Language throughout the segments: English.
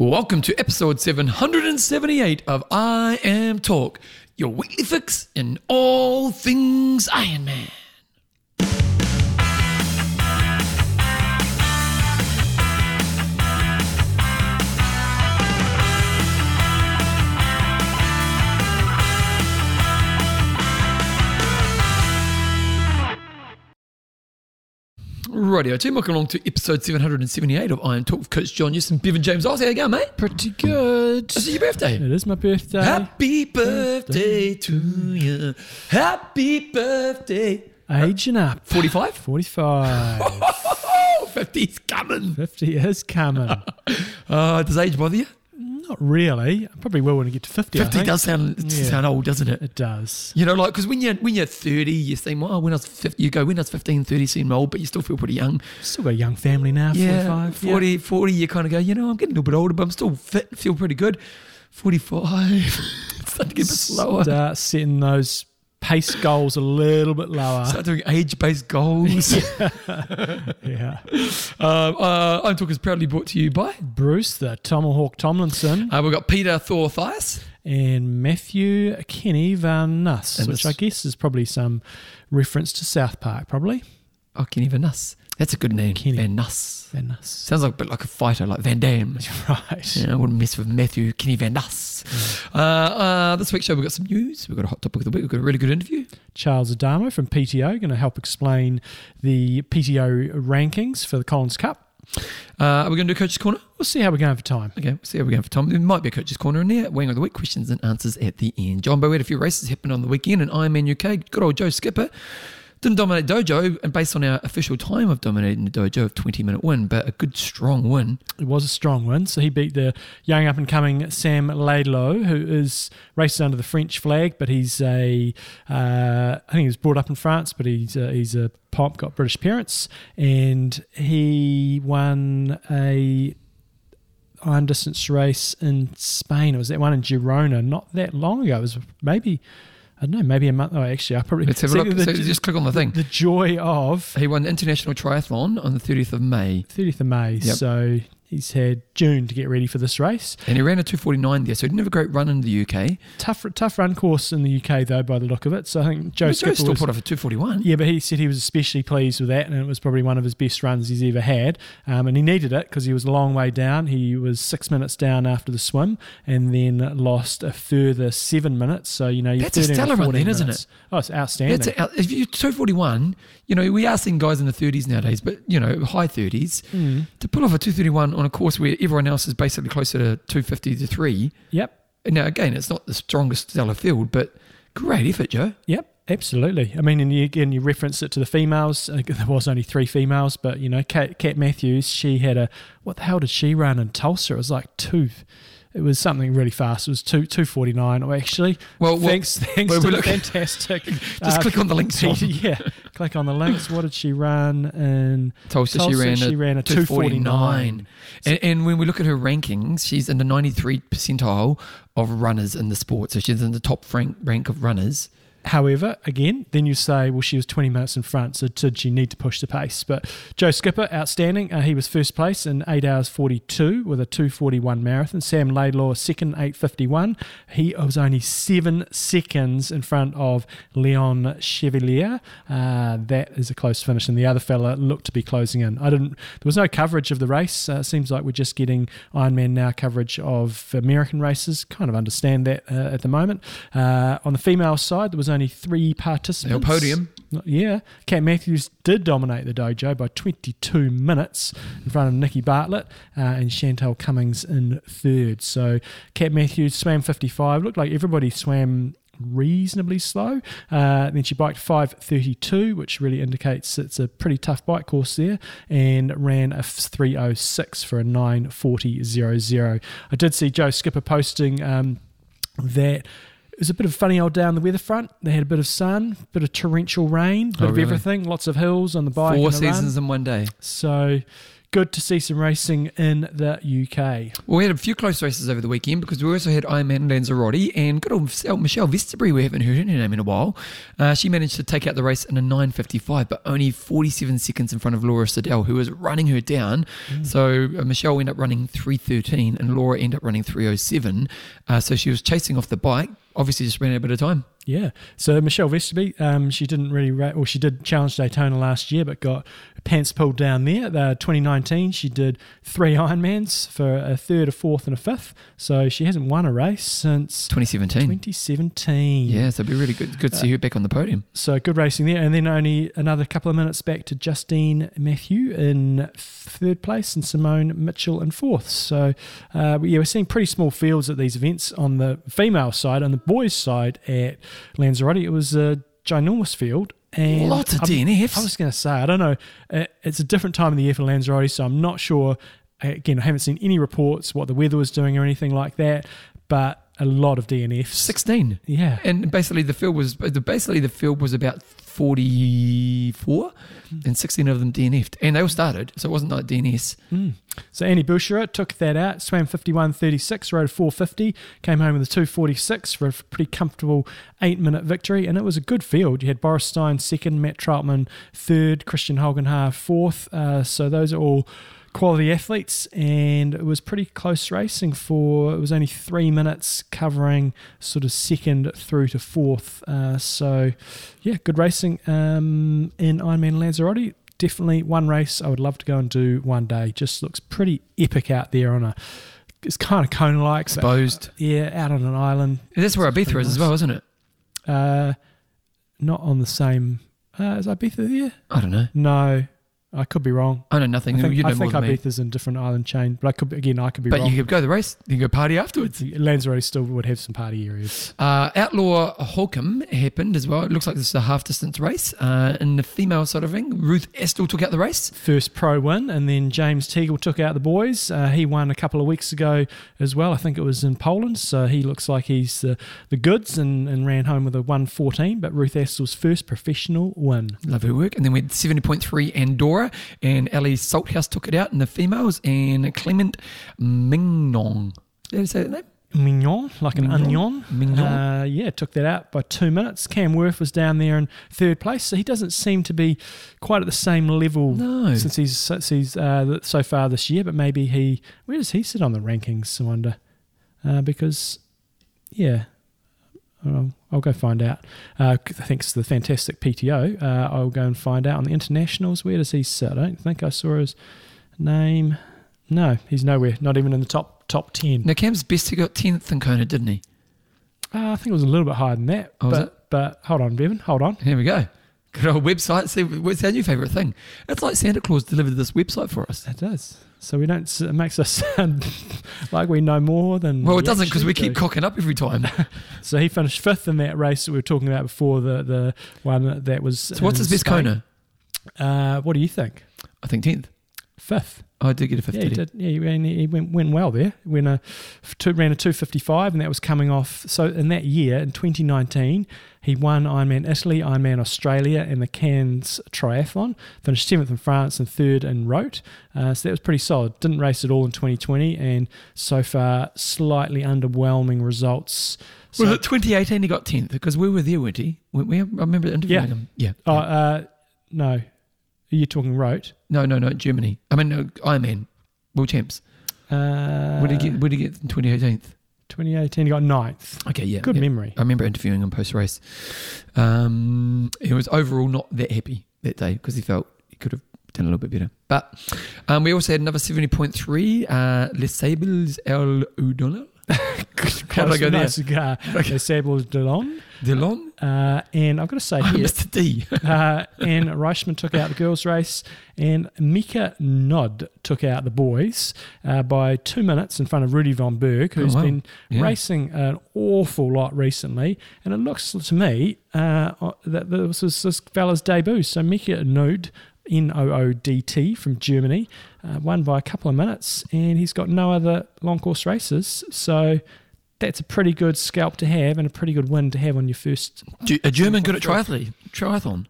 Welcome to episode 778 of IMTalk, your weekly fix in all things Iron Man. Radio team, welcome along to episode 778 of Iron Talk with Coach John Newsom, Bevan James. Oz. How you going, mate? Pretty good. Is your birthday. It is my birthday. Happy birthday to you. Happy birthday. Aging up. 45? 45. Oh, 50's coming. 50 is coming. Uh, does age bother you? Not really. I probably will when I get to 50. I 50 think. does sound Yeah. sound old, doesn't it? It does. You know, like, because when you're, when you're 30, you think, oh, well, when I was 50, you go, when I was 15, 30 seemed old, but you still feel pretty young. Still got a young family now. Yeah, 45. 40, 40, you kind of go, you know, I'm getting a little bit older, but I'm still fit, and feel pretty good. 45, it's starting to get a bit slower. Start setting those pace goals a little bit lower. Start doing age-based goals. yeah. uh, uh, IMTalk is proudly brought to you by. Bruce, the Tomahawk Tomlinson, Uh, we've got Peter Thor Thias. and Matthew Kenny Van Nuss, And which this- I guess is probably some reference to South Park, probably. Oh, Kenny Van Nuss. That's a good name. Kenny. Van Nuss. Van Nuss. Sounds like a bit like a fighter, like Van Damme. Right. Yeah, I wouldn't mess with Matthew Kenny Van Nuss. Uh, uh, this week's show, we've got some news. We've got a hot topic of the week. We've got a really good interview. Charles Adamo from PTO going to help explain the PTO rankings for the Collins Cup. Uh, are we going to do Coach's Corner? We'll see how we're going for time. Okay, we'll see how we're going for time. There might be a Coach's Corner in there. Whinge of the Week, questions and answers at the end. John Bowe had a few races happen on the weekend in Ironman UK. Good old Joe Skipper. Didn't dominate Dojo, and based on our official time of dominating the Dojo of 20 minute win, but a good strong win. It was a strong win. So he beat the young up and coming Sam Laidlow, who is races under the French flag, but he's a, uh, I think he was brought up in France, but he's a, he's a pop, got British parents, and he won a iron distance race in Spain. Was that one in Girona not that long ago. It was maybe, I don't know, maybe a month. Oh, actually, I probably Let's have a look. The, so just click on the thing. the joy of He won the International Triathlon on the 30th of May, 30th of May. Yep. So he's had June to get ready for this race. and he ran a 249 there, so he didn't have a great run in the UK. Tough, tough run course in the UK though, by the look of it. So I think Joe still was, put off a 241. yeah, but he said he was especially pleased with that, and it was probably one of his best runs he's ever had. Um, and he needed it because he was a long way down. He was six minutes down after the swim, and then lost a further seven minutes. So you know, you're That's a stellar run 14 then, isn't minutes. Oh, it's outstanding. That's a, if you 241, you know, we are seeing guys in the 30s nowadays, but you know, high 30s. Mm. To pull off a 231 on a course where everyone else is basically closer to 250 to 3. Yep. Now, again, it's not the strongest stellar field, but great effort, Joe. Yep, absolutely. I mean, and you, again, you reference it to the females. Uh, there was only three females, but you know, Kat, Kat Matthews, she had a what the hell did she run in Tulsa? It was like two. It was something really fast. It was two two forty nine. Oh, actually, Well, well, thanks, thanks well, to look- fantastic. Just uh, click on the links, John. yeah, click on the links. What did she run in Tulsa, she ran she a ran a 249. And, and when we look at her rankings, she's in the 93 percentile of runners in the sport. So she's in the top rank, rank of runners. However, again, then you say, well, she was 20 minutes in front, so did she need to push the pace? But Joe Skipper, outstanding. Uh, he was first place in 8 hours 42 with a 241 marathon. Sam Laidlow, second, 851. He was only seven seconds in front of Leon Chevalier. Uh, that is a close finish, and the other fella looked to be closing in. I didn't. There was no coverage of the race. Uh, seems like we're just getting Ironman now coverage of American races. Kind of understand that uh, at the moment. Uh, on the female side, there was only three participants. No podium. Yeah, Kat Matthews did dominate the dojo by 22 minutes in front of Nikki Bartlett uh, and Chantal Cummings in third. So Kat Matthews swam 55. Looked like everybody swam reasonably slow. Uh, then she biked 5:32, which really indicates it's a pretty tough bike course there, and ran a 3:06 for a 9:40.00. I did see Joe Skipper posting um, that. It was a bit of a funny old day on the weather front. They had a bit of sun, a bit of torrential rain, bit Oh, of really? everything, lots of hills on the bike. Four the run. seasons in one day. So good to see some racing in the UK. Well, we had a few close races over the weekend because we also had Ironman Lanzarote and good old Michelle Vesterby. We haven't heard her name in a while. Uh, she managed to take out the race in a 9.55, but only 47 seconds in front of Laura Siddall, who was running her down. Mm. So uh, Michelle ended up running 3.13 and Laura ended up running 3.07. Uh, so she was chasing off the bike, obviously just ran out a bit of time. Yeah. So Michelle Vesterby, um, she didn't really, ra- well, she did challenge Daytona last year, but got pants pulled down there. Uh, 2019, she did three Ironmans for a third, a fourth, and a fifth. So she hasn't won a race since 2017. 2017. Yeah, so it'd be really good, good to see her back on the podium. So good racing there. And then only another couple of minutes back to Justine Matthew in third place and Simone Mitchell in fourth. So uh, yeah, we're seeing pretty small fields at these events on the female side. On the boys' side at Lanzarote, it was a ginormous field and Lots of DNFs. I was going to say, I don't know. Uh, it's a different time of the year for Lanzarote, so I'm not sure. Again, I haven't seen any reports what the weather was doing or anything like that, but a lot of DNFs. 16. Yeah. And basically the field was basically the field was about 44 mm. and 16 of them DNF'd. And they all started, so it wasn't like DNS. Mm. So Annie Boucheret took that out, swam 51.36, rode 450, came home with a 246 for a pretty comfortable eight minute victory. And it was a good field. You had Boris Stein second, Matt Trautman third, Kristian Høgenhaug fourth. Uh, so those are all quality athletes, and it was pretty close racing for it was only three minutes covering sort of second through to fourth. Uh, so, yeah, good racing um, in Ironman Lanzarote. Definitely one race I would love to go and do one day. Just looks pretty epic out there on a. It's kind of cone like. Exposed. Yeah, out on an island. And that's where Ibiza is nice. as well, isn't it? Uh, not on the same. Uh, is Ibiza there? I don't know. No, I could be wrong. I know nothing. I think, you know I think Ibiza's in a different island chain, but I could again I could be but wrong. you could go the race, you could go party afterwards. Lanzarote still would have some party areas. Uh, Outlaw Holkham happened as well. It looks like this is a half distance race. Uh, in the female sort of thing, Ruth Astle took out the race. First pro win, and then James Teagle took out the boys. Uh, he won a couple of weeks ago as well. I think it was in Poland. So he looks like he's the, the goods and, and ran home with a 114. But Ruth Astle's first professional win. Lovely work. And then we had 70.3 Andorra and Ellie Salthouse took it out in the females, and Clement Mignon. Did I say that name? Mignon, like an Mignon. onion. Mignon. Uh, yeah, took that out by two minutes. Cam Wurf was down there in third place, so he doesn't seem to be quite at the same level no. since he's since he's uh, so far this year. But maybe he, where does he sit on the rankings? I wonder, uh, because yeah, I'll, I'll go find out. Uh, thanks to the fantastic PTO, uh, I'll go and find out on the internationals. Where does he sit? I don't think I saw his name. No, he's nowhere. Not even in the top top ten. Now Cam's best he got tenth in Kona, didn't he? Uh, I think it was a little bit higher than that. Oh, but, but hold on, Bevan. Hold on. Here we go. Good old website. See, what's our new favourite thing? It's like Santa Claus delivered this website for us. It does. So we don't. It makes us sound like we know more than. Well, it doesn't because we keep cocking up every time. so he finished fifth in that race that we were talking about before. The the one that was. So what's his best Kona? Uh, what do you think? I think tenth. Fifth. Oh, I did get a 50. Yeah, he did. Yeah, he, ran, he went, went well there. When a two, ran a 255, and that was coming off. So in that year, in 2019, he won Ironman Italy, Ironman Australia, and the Cairns Triathlon. Finished seventh in France and third in Roth. Uh, so that was pretty solid. Didn't race at all in 2020, and so far slightly underwhelming results. So, well, 2018 he got 10th because we were there, weren't he? We, we, I remember interviewing yeah. him. Yeah. Oh, uh, no. Are you talking Roth? No, no, no, Germany. I mean, no, Ironman, world champs. Uh, what did he get? What did he get in 2018? 2018, he got ninth. Okay, yeah. Good yeah. memory. I remember interviewing him post race. Um, he was overall not that happy that day because he felt he could have done a little bit better. But um, we also had another 70.3, uh, Les Sables El Udon. How did I go there? Cigar. Okay. Les Sables Delon. Delon? Uh, and I've got to say oh, here, Mr. D. uh, and Reichman took out the girls' race, and Mika Noodt took out the boys uh, by two minutes in front of Rudy von Berg, who's oh, wow. been yeah. racing an awful lot recently. And it looks to me uh, that this was this fella's debut. So Mika Noodt N O O D T from Germany, uh, won by a couple of minutes, and he's got no other long course races. So that's a pretty good scalp to have and a pretty good win to have on your first. A German good at triathlon. Triathlon.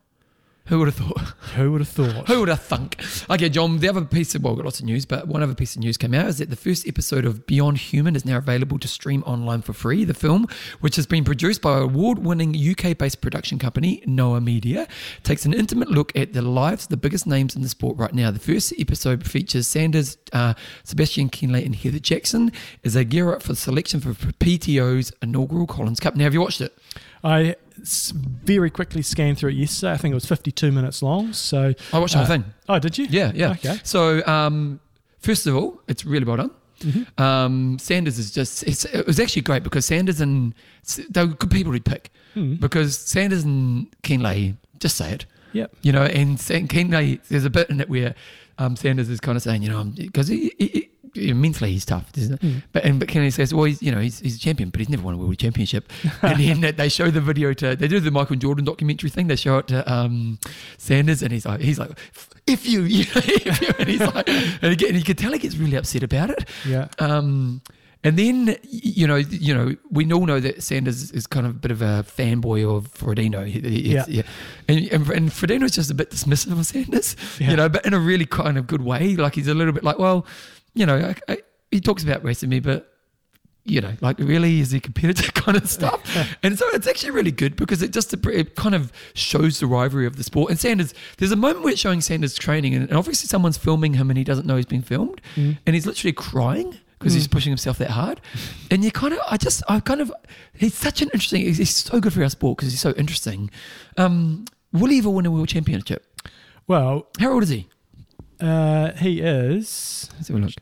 Who would have thought? Who would have thought? Who would have thunk? Okay, John, the other piece of, well, we've got lots of news, but one other piece of news came out is that the first episode of Beyond Human is now available to stream online for free. The film, which has been produced by award winning UK based production company Noah Media, takes an intimate look at the lives of the biggest names in the sport right now. The first episode features Sanders, uh, Sebastian Kienle, and Heather Jackson as they gear up for the selection for PTO's inaugural Collins Cup. Now, have you watched it? I very quickly scanned through it yesterday. I think it was 52 minutes long. So I watched the whole uh, thing. Oh, did you? Yeah, yeah. Okay. So, um, first of all, it's really well done. Mm-hmm. Um, Sanders is just, it's, it was actually great because Sanders and, they were good people to pick Hmm. because Sanders and Kienle, just say it, Yep. you know, and Sa- Kienle, there's a bit in it where um, Sanders is kind of saying, you know, because he, he- mentally he's tough, isn't it? Mm. But and but Kienle says, well, he's you know he's, he's a champion, but he's never won a world championship. and then they show the video to they do the Michael Jordan documentary thing. They show it to um, Sanders, and he's like he's like if you, you know, if you, and he's like, and again, you can tell he gets really upset about it. Yeah. Um, and then you know, you know, we all know that Sanders is kind of a bit of a fanboy of Frodeno. He- he- Yeah. And, and, and Frodeno's just a bit dismissive of Sanders, Yeah. you know, but in a really kind of good way. Like he's a little bit like, well, you know, I, I, he talks about racing me, but you know, like really is he competitive kind of stuff. and so it's actually really good because it just it kind of shows the rivalry of the sport. And Sanders, there's a moment where it's showing Sanders training, and, obviously someone's filming him and he doesn't know he's being filmed, Mm. and he's literally crying because he's pushing himself that hard. And you kind of, I just, I kind of, he's such an interesting, he's, he's so good for our sport because he's so interesting. Um, will he ever win a world championship? Well, How old is he? Uh, he is Let's have a look.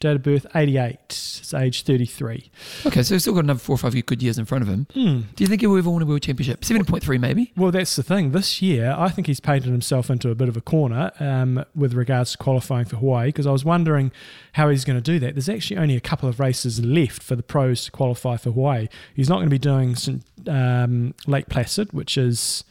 date of birth 88. It's age 33. Okay, so he's still got another four or five good years in front of him. Hmm. Do you think he'll ever win a world championship? 7.3 maybe? Well, that's the thing. This year, I think he's painted himself into a bit of a corner um, with regards to qualifying for Hawaii because I was wondering how he's going to do that. There's actually only a couple of races left for the pros to qualify for Hawaii. He's not going to be doing St, um, Lake Placid, which is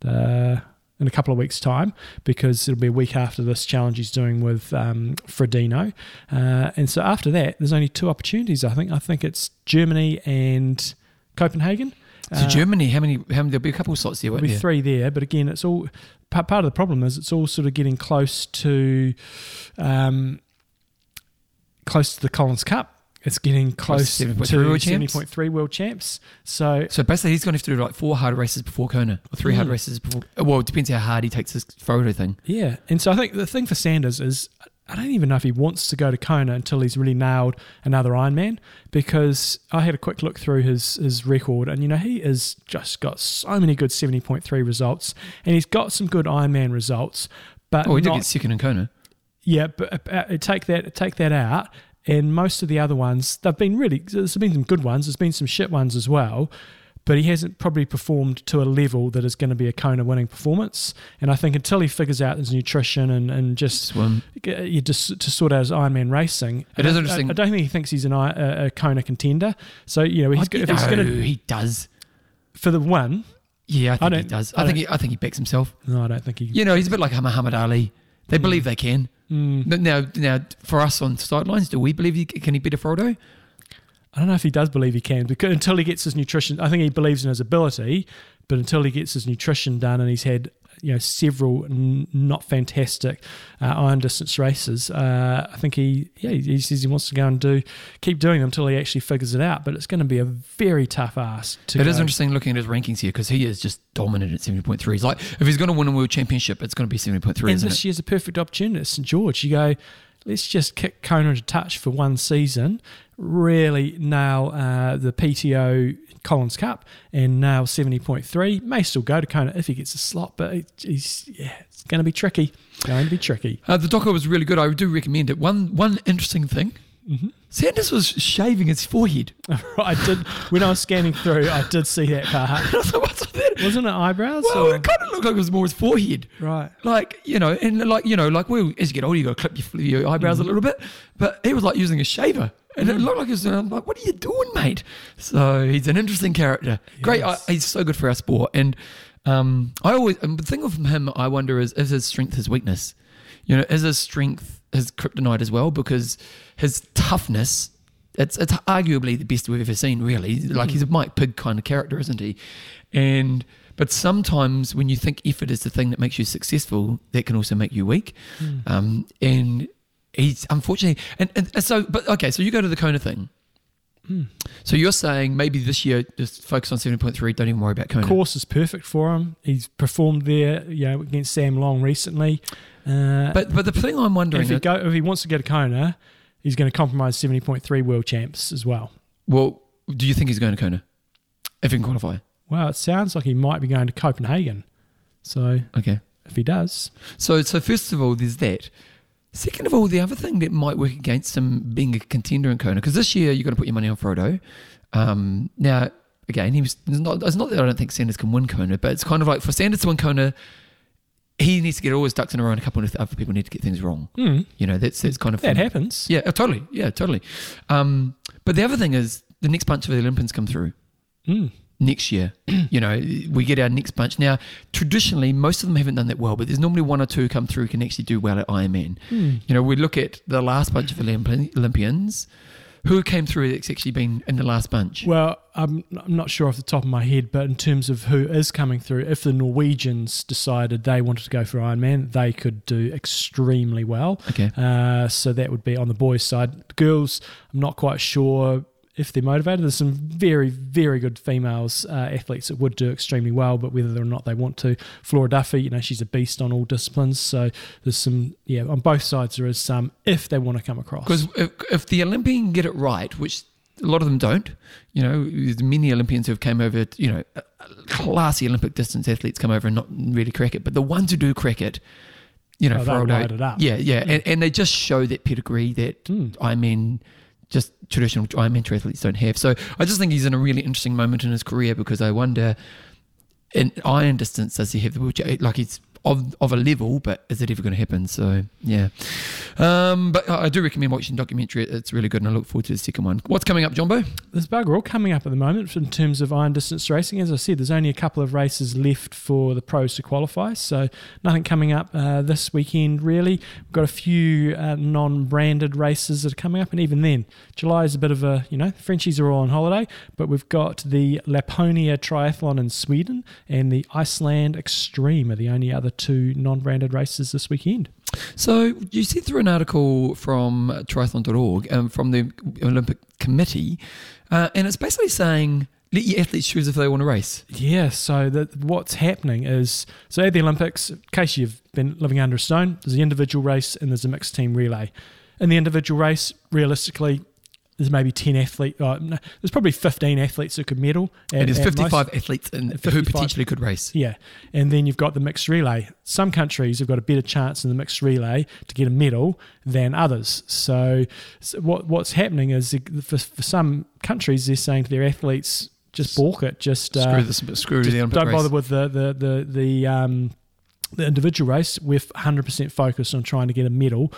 the, in a couple of weeks' time because it'll be a week after this challenge he's doing with um, Frodeno. Uh, and so after that, there's only two opportunities, I think. I think it's Germany and Copenhagen. So Uh, Germany, how many? How many? There'll be a couple of slots there, won't There'll be there? three there, but again, it's all part, part of the problem is it's all sort of getting close to, um, close to the Collins Cup. It's getting close to to 7.3 world champs. point three world champs. So So basically, he's going to have to do like four hard races before Kona, or three hard Mm. races before. Well, it depends how hard he takes this photo thing. yeah, and so I think the thing for Sanders is I don't even know if he wants to go to Kona until he's really nailed another Ironman because I had a quick look through his his record and you know he has just got so many good seventy point three results and he's got some good Ironman results. But Oh, he did get second in Kona. Yeah, but uh, uh, take that take that out, and most of the other ones they've been really. There's been some good ones. There's been some shit ones as well, but he hasn't probably performed to a level that is going to be a Kona winning performance. And I think until he figures out his nutrition and and just Swim. uh, you just to sort out his Ironman racing, It I don't- interesting. I, I don't think he thinks he's an I- a, a Kona contender. So you know, he's, I- if he's going to he does. for the one, Yeah, I think he don't- does. I I, think he, I think he backs himself. no, I don't think he. You know, he's a bit like Muhammad Ali. They believe they can. Mm. Now, now, for us on sidelines, do we believe he can he beat a Frodo? I don't know if he does believe he can because until he gets his nutrition, I think he believes in his ability, but until he gets his nutrition done and he's had you know several n- not fantastic uh, iron distance races, uh, I think he yeah he, says he wants to go and do keep doing them until he actually figures it out. But it's going to be a very tough ask. To It go. is interesting looking at his rankings here because he is just dominant at seventy point three. He's like, if he's going to win a world championship, it's going to be seventy point three, And this it? year's a perfect opportunity at St George. You go, let's just kick Kona to touch for one season, really nail uh, the PTO Collins Cup and nail 70.3. May still go to Kona if he gets a slot, but it, he's, yeah, it's going to be tricky. Going to be tricky. Uh, the doco was really good. I do recommend it. One one interesting thing: Mm-hmm. Sanders was shaving his forehead. I did, when I was scanning through, I did see that part. I was like, What's that? Wasn't it eyebrows? Well, or- it kind of looked like it was more his forehead. right. Like, you know, and like, you know, like, well, as you get older, you got to clip your, your eyebrows a little bit. But he was like using a shaver. And it looked like he was, I'm like, what are you doing, mate? So he's an interesting character. Great. I, he's so good for our sport. And um, I always, and the thing of him, I wonder, is, is his strength his weakness? You know, is his strength his kryptonite as well? Because his toughness It's it's arguably the best we've ever seen. Really, like he's a Mike Pigg kind of character, isn't he? And but sometimes when you think effort is the thing that makes you successful, that can also make you weak. Um, and he's unfortunately, and, and, and so, but okay, so you go to the Kona thing. So you're saying maybe this year just focus on seven point three. Don't even worry about Kona. course is perfect for him. He's performed there, you know, against Sam Long recently. Uh, But but the thing I'm wondering, if he go, if he wants to go to Kona, he's going to compromise seventy point three world champs as well. well, do you think he's going to Kona if he can qualify? Well, it sounds like he might be going to Copenhagen. So Okay. if he does, So so first of all, there's that. Second of all, the other thing that might work against him being a contender in Kona, because this year you're going to put your money on Frodo. Um, now, again, he was it's not, it's not that I don't think Sanders can win Kona, but it's kind of like for Sanders to win Kona, he needs to get all his ducks in a row, and a couple of other people need to get things wrong. Hmm, You know, that's that's kind of that happens. Yeah, oh, totally. Yeah, totally. Um, but the other thing is the next bunch of the Olympians come through Mm. Next year. you know, we get our next bunch. Now, traditionally, most of them haven't done that well, but there's normally one or two come through can actually do well at Ironman. Hmm. You know, we look at the last bunch of Olympi- Olympians. Who came through that's actually been in the last bunch? Well, I'm, I'm not sure off the top of my head, but in terms of who is coming through, if the Norwegians decided they wanted to go for Ironman, they could do extremely well. Okay. Uh, so that would be on the boys' side. Girls, I'm not quite sure if they're motivated. There's some very, very good females uh, athletes that would do extremely well, but whether or not they want to. Flora Duffy, you know, she's a beast on all disciplines. So there's some, yeah, on both sides there is some if they want to come across. Because if, if the Olympian get it right, which a lot of them don't, you know, there's many Olympians who have came over, you know, classy Olympic distance athletes come over and not really crack it, but the ones who do crack it, you know, Oh, they Frodo- light it up. yeah, yeah, and, and they just show that pedigree that Mm. I mean, just traditional Ironman triathletes don't have. So I just think he's in a really interesting moment in his career because I wonder, in iron distance, does he have the wheelchair? Like he's of of a level, but is it ever going to happen? So yeah, um, but I do recommend watching the documentary. It's really good, and I look forward to the second one. What's coming up, Jumbo? There's bugger all coming up at the moment in terms of iron distance racing. As I said, there's only a couple of races left for the pros to qualify, so nothing coming up uh, this weekend really. We've got a few uh, non-branded races that are coming up, and even then, July is a bit of a you know Frenchies are all on holiday, but we've got the Laponia Triathlon in Sweden and the Iceland Extreme are the only other two non-branded races this weekend. So you see through an article from triathlon.org um, from the Olympic Committee, uh, and it's basically saying let your athletes choose if they want to race. Yeah, so that what's happening is so at the Olympics, in case you've been living under a stone, there's the individual race and there's a mixed team relay. In the individual race, realistically, there's maybe 10 athletes, uh, no, there's probably 15 athletes who could medal. And at- there's at most. 55 athletes in, who potentially could race. Yeah, and then you've got the mixed relay. Some countries have got a better chance in the mixed relay to get a medal than others. So, so what what's happening is for, for some countries, they're saying to their athletes, just balk it, just uh, Screw this, screw just the Olympic don't race. bother with the the the the um the individual race. We're 100% focused on trying to get a medal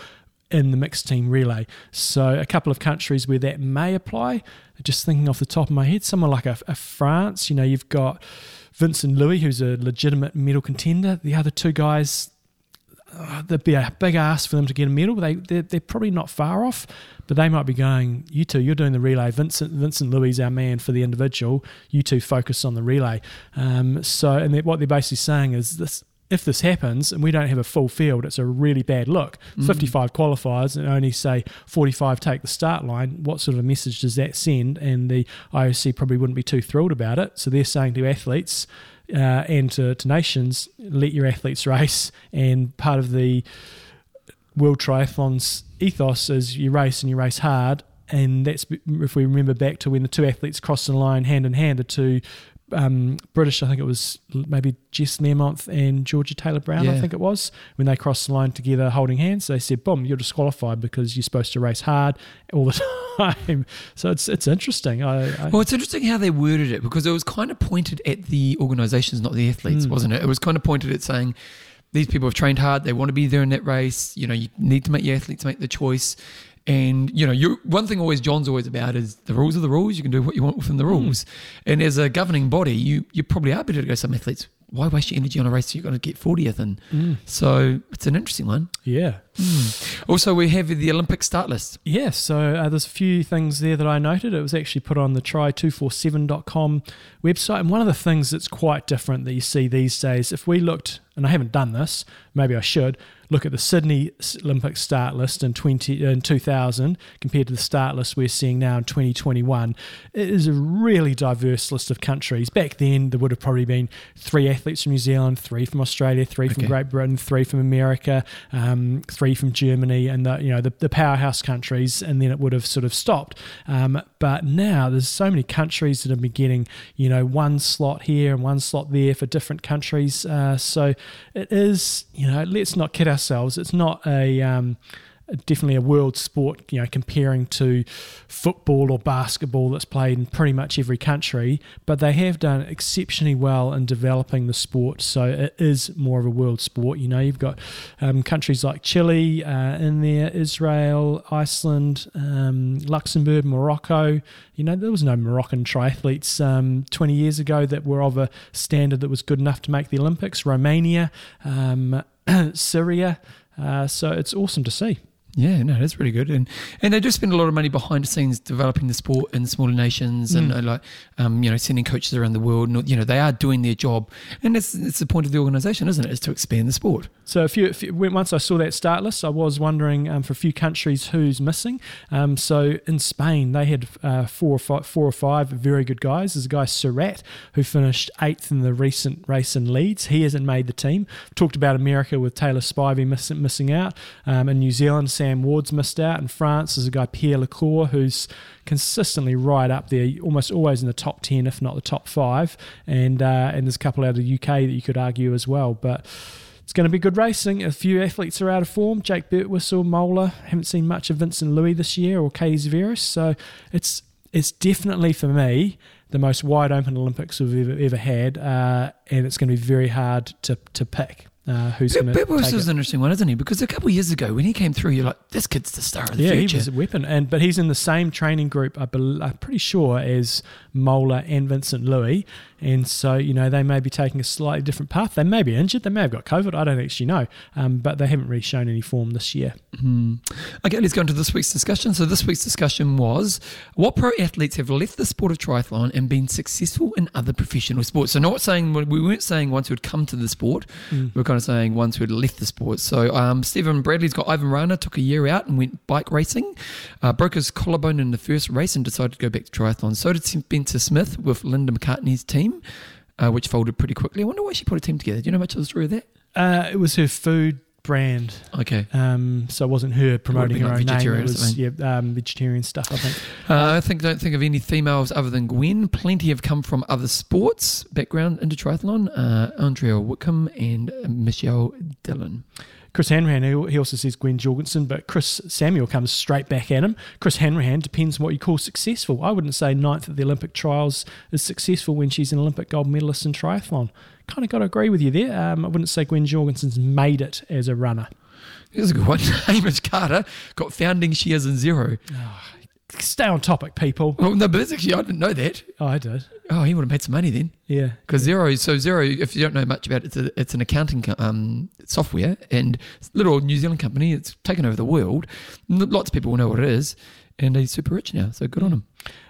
in the mixed team relay. So a couple of countries where that may apply. Just thinking off the top of my head, somewhere like a, a France. You know, you've got Vincent Luis, who's a legitimate medal contender. The other two guys. Uh, there'd be a big ask for them to get a medal. They they're, they're probably not far off, but they might be going. You two, you're doing the relay. Vincent Vincent Luis is our man for the individual. You two focus on the relay. Um, so, and what they're basically saying is this: if this happens and we don't have a full field, it's a really bad look. Mm. 55 qualifiers and only say 45 take the start line. What sort of a message does that send? And the IOC probably wouldn't be too thrilled about it. So they're saying to athletes uh, and to, to nations, let your athletes race. And part of the World Triathlon's ethos is you race and you race hard. And that's if we remember back to when the two athletes crossed the line hand in hand, the two um, British, I think it was maybe Jess Learmonth and Georgia Taylor Brown, I think it was, when they crossed the line together holding hands, they said, boom, you're disqualified because you're supposed to race hard all the time. So it's it's interesting. I, I, Well, it's interesting how they worded it because it was kind of pointed at the organisations, not the athletes, Mm. wasn't it? It was kind of pointed at saying these people have trained hard, they want to be there in that race. You know, you need to make your athletes make the choice. And you know, you one thing always John's always about is the rules are the rules. You can do what you want within the rules. And as a governing body, you you probably are better to go. Some athletes why waste your energy on a race you're going to get 40th in? Mm. So it's an interesting one. Yeah. Also, we have the Olympic start list. Yeah, so uh, there's a few things there that I noted. It was actually put on the tri247.com website. And one of the things that's quite different that you see these days, if we looked, and I haven't done this, maybe I should, look at the Sydney Olympic start list in 20 in 2000 compared to the start list we're seeing now in 2021, it is a really diverse list of countries. Back then, there would have probably been three athletes from New Zealand, three from Australia, three from Okay. Great Britain, three from America, um, three from Germany, and the you know the, the powerhouse countries, and then it would have sort of stopped. Um, but now there's so many countries that have been getting you know one slot here and one slot there for different countries. Uh, so it is you know let's not kid ourselves. It's not a um, definitely a world sport, you know, comparing to football or basketball that's played in pretty much every country, but they have done exceptionally well in developing the sport. So it is more of a world sport. You know, you've got um, countries like Chile uh, in there, Israel, Iceland, um, Luxembourg, Morocco. You know, there was no Moroccan triathletes um, 20 years ago that were of a standard that was good enough to make the Olympics. Romania, um, Syria. Uh, so it's awesome to see. Yeah, no, that's really good, and and they do spend a lot of money behind the scenes developing the sport in smaller nations, and Mm. uh, like, um, you know, sending coaches around the world. And, you know, they are doing their job, and that's it's the point of the organisation, isn't it? Is to expand the sport. So if you, if you once I saw that start list, I was wondering um, for a few countries who's missing. Um, so in Spain, they had uh, four or five, four or five very good guys. There's a guy Surratt who finished eighth in the recent race in Leeds. He hasn't made the team. Talked about America with Taylor Spivey missing missing out. Um, in New Zealand, Sam Ward's missed out. In France, there's a guy Pierre Le Corre who's consistently right up there, almost always in the top ten, if not the top five. And uh, and there's a couple out of the UK that you could argue as well, but. It's going to be good racing. A few athletes are out of form. Jake Birtwhistle, Mola. Haven't seen much of Vincent Luis this year or Katie Zaferes. So it's it's definitely for me the most wide open Olympics we've ever, ever had, uh, and it's going to be very hard to to pick uh, who's going to was an interesting one, isn't he? Because a couple of years ago, when he came through, you're like, this kid's the star of the Yeah, future. he was a weapon, and but he's in the same training group. I I'm pretty sure as Mola and Vincent Luis, and so you know they may be taking a slightly different path. They may be injured. They may have got COVID. I don't actually know, um, but they haven't really shown any form this year. Hmm. Okay, let's go into this week's discussion. So this week's discussion was what pro athletes have left the sport of triathlon and been successful in other professional sports. So not saying we weren't saying ones who had come to the sport. Mm. We are kind of saying ones who had left the sport. So um, Stephen Bradley's got Ivan Rana took a year out and went bike racing, uh, broke his collarbone in the first race and decided to go back to triathlon. So did Spencer Smith with Linda McCartney's team, uh, which folded pretty quickly. I wonder why she put a team together. Do you know much of the story of that? Uh, it was her food brand, Okay. um, so it wasn't her promoting her like own name. It was yeah, um, vegetarian stuff. I think. Uh, I think don't think of any females other than Gwen. Plenty have come from other sports background into triathlon. Uh, Andrea Wickham and Michelle Dillon. Chris Hanrahan, he also says Gwen Jorgensen, but Chris Samuel comes straight back at him. Chris Hanrahan depends on what you call successful. I wouldn't say ninth at the Olympic trials is successful when she's an Olympic gold medalist in triathlon. Kind of got to agree with you there. Um, I wouldn't say Gwen Jorgensen's made it as a runner. Here's a good one. Hamish Carter got founding shares in Xero. Stay on topic, people. Well, no, but that's actually I didn't know that. Oh, I did. Oh, he would have made some money then. Yeah. Because Xero, so Xero, if you don't know much about it, it's, a, it's an accounting um, software and it's a little New Zealand company. It's taken over the world. Lots of people will know what it is, and he's super rich now. So good on him.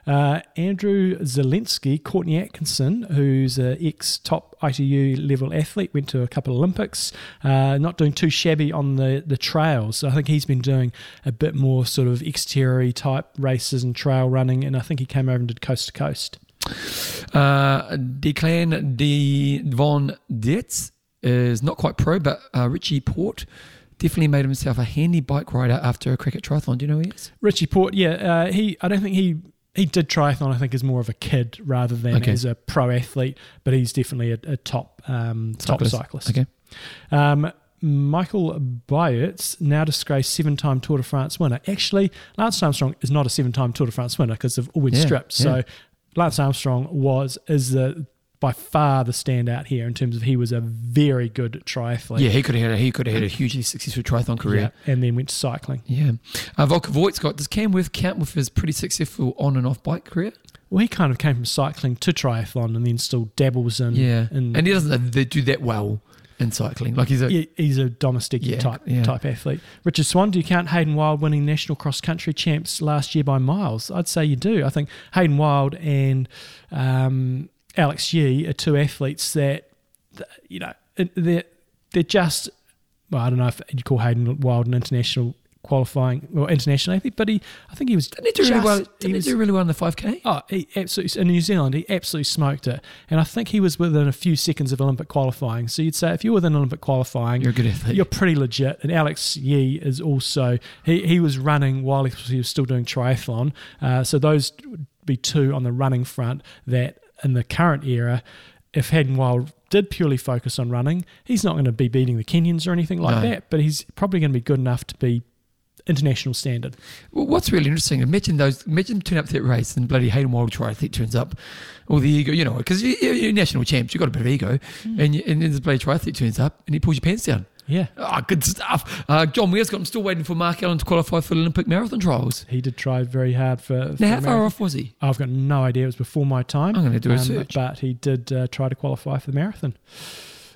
Uh, Andrew Zelensky, Courtney Atkinson, who's an ex top ITU level athlete, went to a couple of Olympics, uh, not doing too shabby on the, the trails. So I think he's been doing a bit more sort of exterior type races and trail running, and I think he came over and did coast to coast. Uh, Declan de Von Dietz is not quite pro, but uh, Richie Porte definitely made himself a handy bike rider after a cricket triathlon. Do you know who he is? Richie Porte, yeah, uh, he I don't think he he did triathlon. I think as more of a kid rather than Okay. as a pro athlete, but he's definitely a, a top um, top Cyclist. cyclist. Okay. Um, Michael Byerts, now disgraced seven-time Tour de France winner. Actually, Lance Armstrong is not a seven-time Tour de France winner because they've always Yeah, stripped. yeah. So Lance Armstrong was is the by far the standout here in terms of he was a very good triathlete. Yeah, he could have had a, he could have had a hugely successful triathlon career. Yeah, and then went to cycling. Yeah. Uh, Volker Voigt's got, does Cam Wurf count with his pretty successful on and off bike career? well, he kind of came from cycling to triathlon and then still dabbles in. Yeah, in, and he doesn't do that well in cycling. Like he's a Yeah, he's a domestic Yeah, type yeah. type athlete. Richard Swan, do you count Hayden Wilde winning national cross country champs last year by miles? I'd say you do. I think Hayden Wilde and um, Alex Yee are two athletes that you know they're they're just well, I don't know if you call Hayden Wilde an international qualifying or international athlete, but he I think he was didn't he do really well? Didn't he, was- do really well in the five k? Oh, he absolutely in New Zealand, he absolutely smoked it, and I think he was within a few seconds of Olympic qualifying. So you'd say if you're within Olympic qualifying, You're a good athlete. you're pretty legit. And Alex Yee is also he, he was running while he was, still doing triathlon. Uh, so those would be two on the running front that in the current era, if Hayden Wilde did purely focus on running, he's not going to be beating the Kenyans or anything like No. that. But he's probably going to be good enough to be international standard. Well, what's really interesting, imagine those, imagine turn up to that race and bloody Hayden Wilde triathlete turns up, all the ego, you know, because you, you're, you're national champs, you've got a bit of ego, hmm. and, you, and then this bloody triathlete turns up and he pulls your pants down. Yeah. Ah, good stuff. Uh, John Weir's got, I'm still waiting for Mark Allen to qualify for the Olympic marathon trials. He did try very hard for. for Now, how far off was he? I've got no idea. It was before my time. I'm going to do a Um, search. But he did uh, try to qualify for the marathon.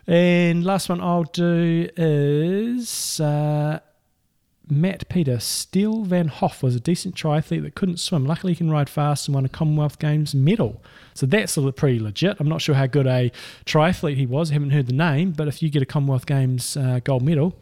And last one I'll do is uh, Matt Peter. Steele von Hoff was a decent triathlete that couldn't swim. Luckily, he can ride fast and won a Commonwealth Games medal. So that's pretty legit. I'm not sure how good a triathlete he was. I haven't heard the name, but if you get a Commonwealth Games uh, gold medal,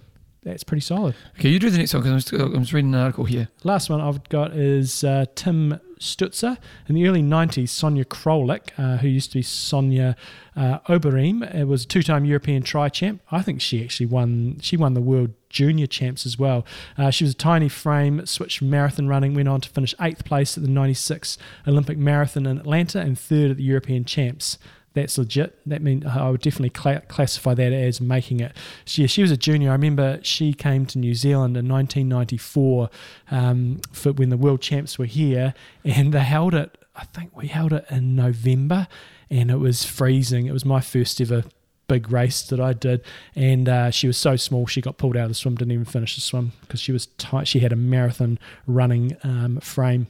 that's pretty solid. Okay, you do the next one because I'm, I'm just reading an article here. Last one I've got is uh, Tim Stutzer. In the early 90s, Sonia Krolik, uh, who used to be Sonia uh, Oberem, uh, was a two-time European tri champ. I think she actually won. She won the world junior champs as well. Uh, she was a tiny frame, switched from marathon running, went on to finish eighth place at the 96 Olympic Marathon in Atlanta and third at the European champs. That's legit. That mean I would definitely cla classify that as making it. She, she was a junior. I remember she came to New Zealand in 1994 um, for when the world champs were here, and they held it. I think we held it in November, and it was freezing. It was my first ever big race that I did, and uh, she was so small she got pulled out of the swim. Didn't even finish the swim because she was tight. She had a marathon running um, frame.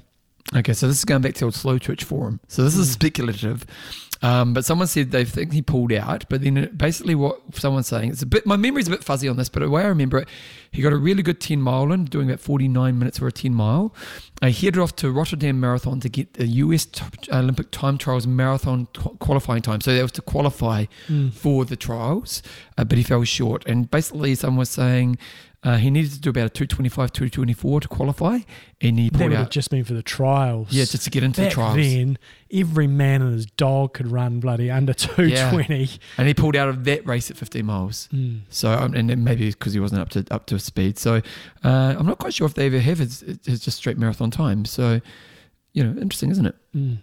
Okay, so this is going back to the old Slowtwitch forum. So this is speculative, um, but someone said they think he pulled out. But then it, basically, what someone's saying it's a bit. My memory's a bit fuzzy on this, but the way I remember it, he got a really good ten mile in, doing about forty nine minutes for a ten mile. Uh, he headed off to Rotterdam Marathon to get the US t- Olympic time trials marathon t- qualifying time. So that was to qualify for the trials, uh, but he fell short. And basically, someone was saying. Uh, he needed to do about a 225, 224 to qualify, and he That would have just been for the trials. Yeah, just to get into the Back trials. then, every man and his dog could run bloody under 220. and he pulled out of that race at 15 miles. Mm. So, um, and then maybe because he wasn't up to up to speed. So, uh, I'm not quite sure if they ever have his, his just straight marathon time. So, you know, interesting, isn't it? Mm.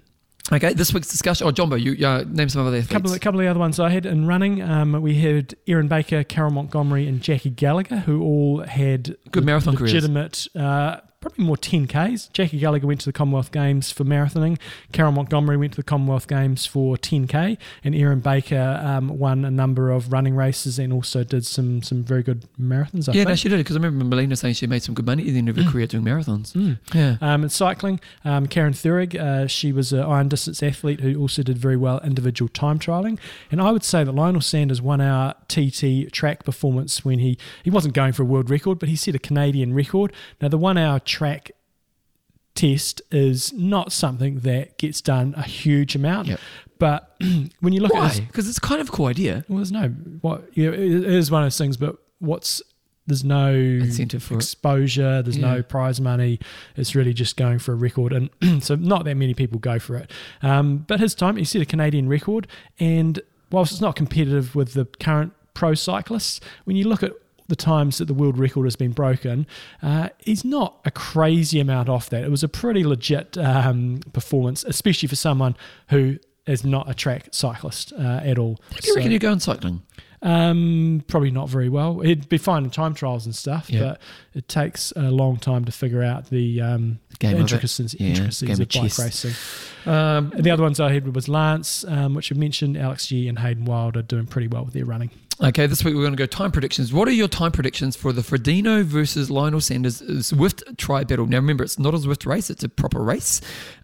Okay, this week's discussion. Oh, Jumbo, you uh, name some other athletes. couple, of, couple of the other ones I had in running. Um, we had Erin Baker, Carol Montgomery, and Jackie Gallagher, who all had Good marathon careers. legitimate, uh, probably more 10Ks. Jackie Gallagher went to the Commonwealth Games for marathoning. Carol Montgomery went to the Commonwealth Games for 10K. And Erin Baker um, won a number of running races and also did some some very good marathons, I yeah, think. no, she did because I remember Melina saying she made some good money at the end of her career doing marathons. Mm. Yeah. Um, in cycling, um, Karin Thürig, uh, she was an iron distance athlete who also did very well individual time trialing. And I would say that Lionel Sanders won our TT track performance when he, he wasn't going for a world record, but he set a Canadian record. Now, the one hour track test is not something that gets done a huge amount. Yep. But when you look at his Why? Because it's kind of a cool idea. well, there's no what you know, it it is one of those things, but what's there's no Incentive for it. exposure. There's Yeah. no prize money. It's really just going for a record, and so not that many people go for it. Um, but his time, he set a Canadian record, and whilst it's not competitive with the current pro cyclists, when you look at the times that the world record has been broken, uh, he's not a crazy amount off that. It was a pretty legit um, performance, especially for someone who is not a track cyclist uh, at all. How do you reckon you go on cycling? um, probably not very well. It'd be fine in time trials and stuff, Yeah. but it takes a long time to figure out the um, Game of it. intricacies, Yeah, intricacies of of bike racing. Um, and the other ones I had was Lance, um, which you mentioned, Alex Yee and Hayden Wilde are doing pretty well with their running. Okay, this week we're going to go time predictions. What are your time predictions for the Frodeno versus Lionel Sanders Swift tri battle? Now, remember, it's not a Zwift race; it's a proper race.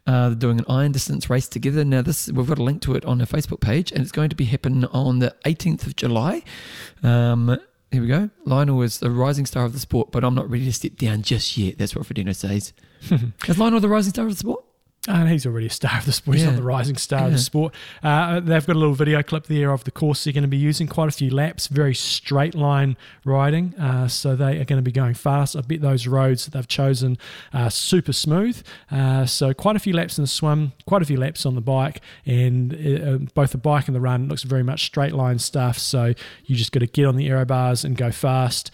Uh, they're doing an iron distance race together. Now, this we've got a link to it on our Facebook page, and it's going to be happening on the 18th of July. Um, here we go. Lionel is the rising star of the sport, but I'm not ready to step down just yet. That's what Frodeno says. is Lionel the rising star of the sport? And he's already a star of the sport. He's Yeah. not the rising star of the sport. Uh, they've got a little video clip there of the course they're going to be using. Quite a few laps, very straight line riding. Uh, so they are going to be going fast. I bet those roads that they've chosen are super smooth. Uh, so quite a few laps in the swim, quite a few laps on the bike, and uh, both the bike and the run looks very much straight line stuff. So you just got to get on the aero bars and go fast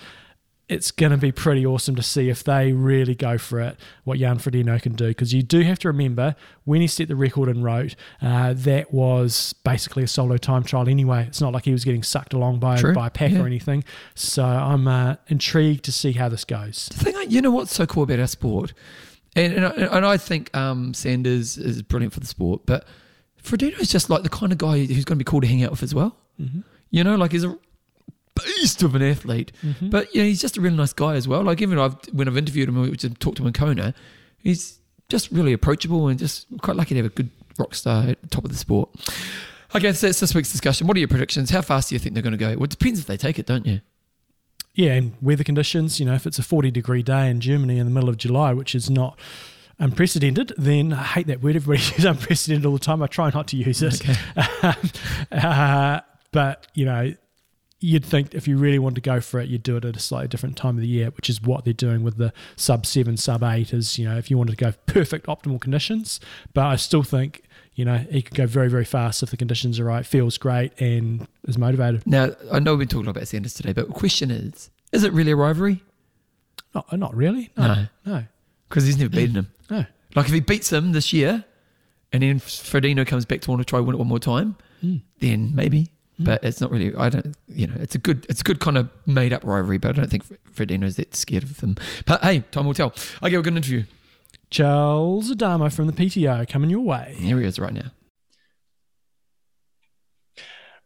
it's going to be pretty awesome to see if they really go for it, what Jan Frodeno can do. Because you do have to remember, when he set the record and wrote, uh, that was basically a solo time trial anyway. It's not like he was getting sucked along by, True, by a pack yeah. or anything. So I'm uh, intrigued to see how this goes. The thing, you know what's so cool about our sport, and and I, and I think um, Sanders is brilliant for the sport, but Frodeno is just like the kind of guy who's going to be cool to hang out with as well. You know, like he's a beast of an athlete, but yeah, he's just a really nice guy as well. Like even I've when I've interviewed him, which I've talked to him in Kona, he's just really approachable and just quite lucky to have a good rock star at the top of the sport. Okay, so that's this week's discussion. What are your predictions? How fast do you think they're going to go? Well, it depends if they take it, don't you? Yeah, and weather conditions, you know, if it's a 40 degree day in Germany in the middle of July, which is not unprecedented, then I hate that word. Everybody uses unprecedented all the time. I try not to use it. uh, but, you know, you'd think if you really wanted to go for it, you'd do it at a slightly different time of the year, which is what they're doing with the sub seven, sub eight. Is you know if you wanted to go perfect optimal conditions, but I still think you know he could go very very fast if the conditions are right, feels great, and is motivated. Now, I know we've been talking about Sanders today, but the question is, is it really a rivalry? Not not really. No, no, Because he's never beaten him. no. Like if he beats him this year, and then Frodeno comes back to want to try win it one more time, hmm. then maybe. Mm-hmm. But it's not really. I don't. You know, it's a good. It's a good kind of made up rivalry. But I don't think Frodeno's that scared of them. But hey, time will tell. Okay, we're going to interview. Charles Adamo from the PTO coming your way. Here he is right now.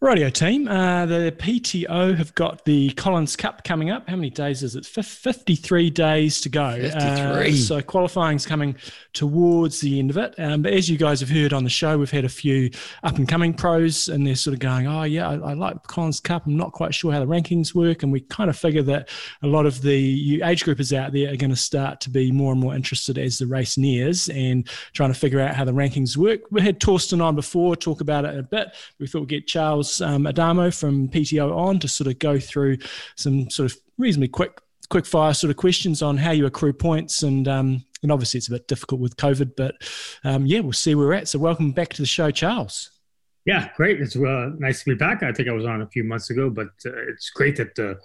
Radio team, uh, the PTO have got the Collins Cup coming up. How many days is it? Fif- 53 days to go. 53. Uh, so qualifying's coming towards the end of it. Um, but as you guys have heard on the show, we've had a few up and coming pros, and they're sort of going, "Oh yeah, I, I like Collins Cup. I'm not quite sure how the rankings work." And we kind of figure that a lot of the age groupers out there are going to start to be more and more interested as the race nears and trying to figure out how the rankings work. We had Thorsten on before, talk about it a bit. We thought we'd get Charles um, Adamo from PTO on to sort of go through some sort of reasonably quick quick fire sort of questions on how you accrue points and um, and obviously it's a bit difficult with COVID, but um, yeah, we'll see where we're at. So welcome back to the show, Charles. Yeah, great. It's uh, nice to be back. I think I was on a few months ago, but uh, it's great that the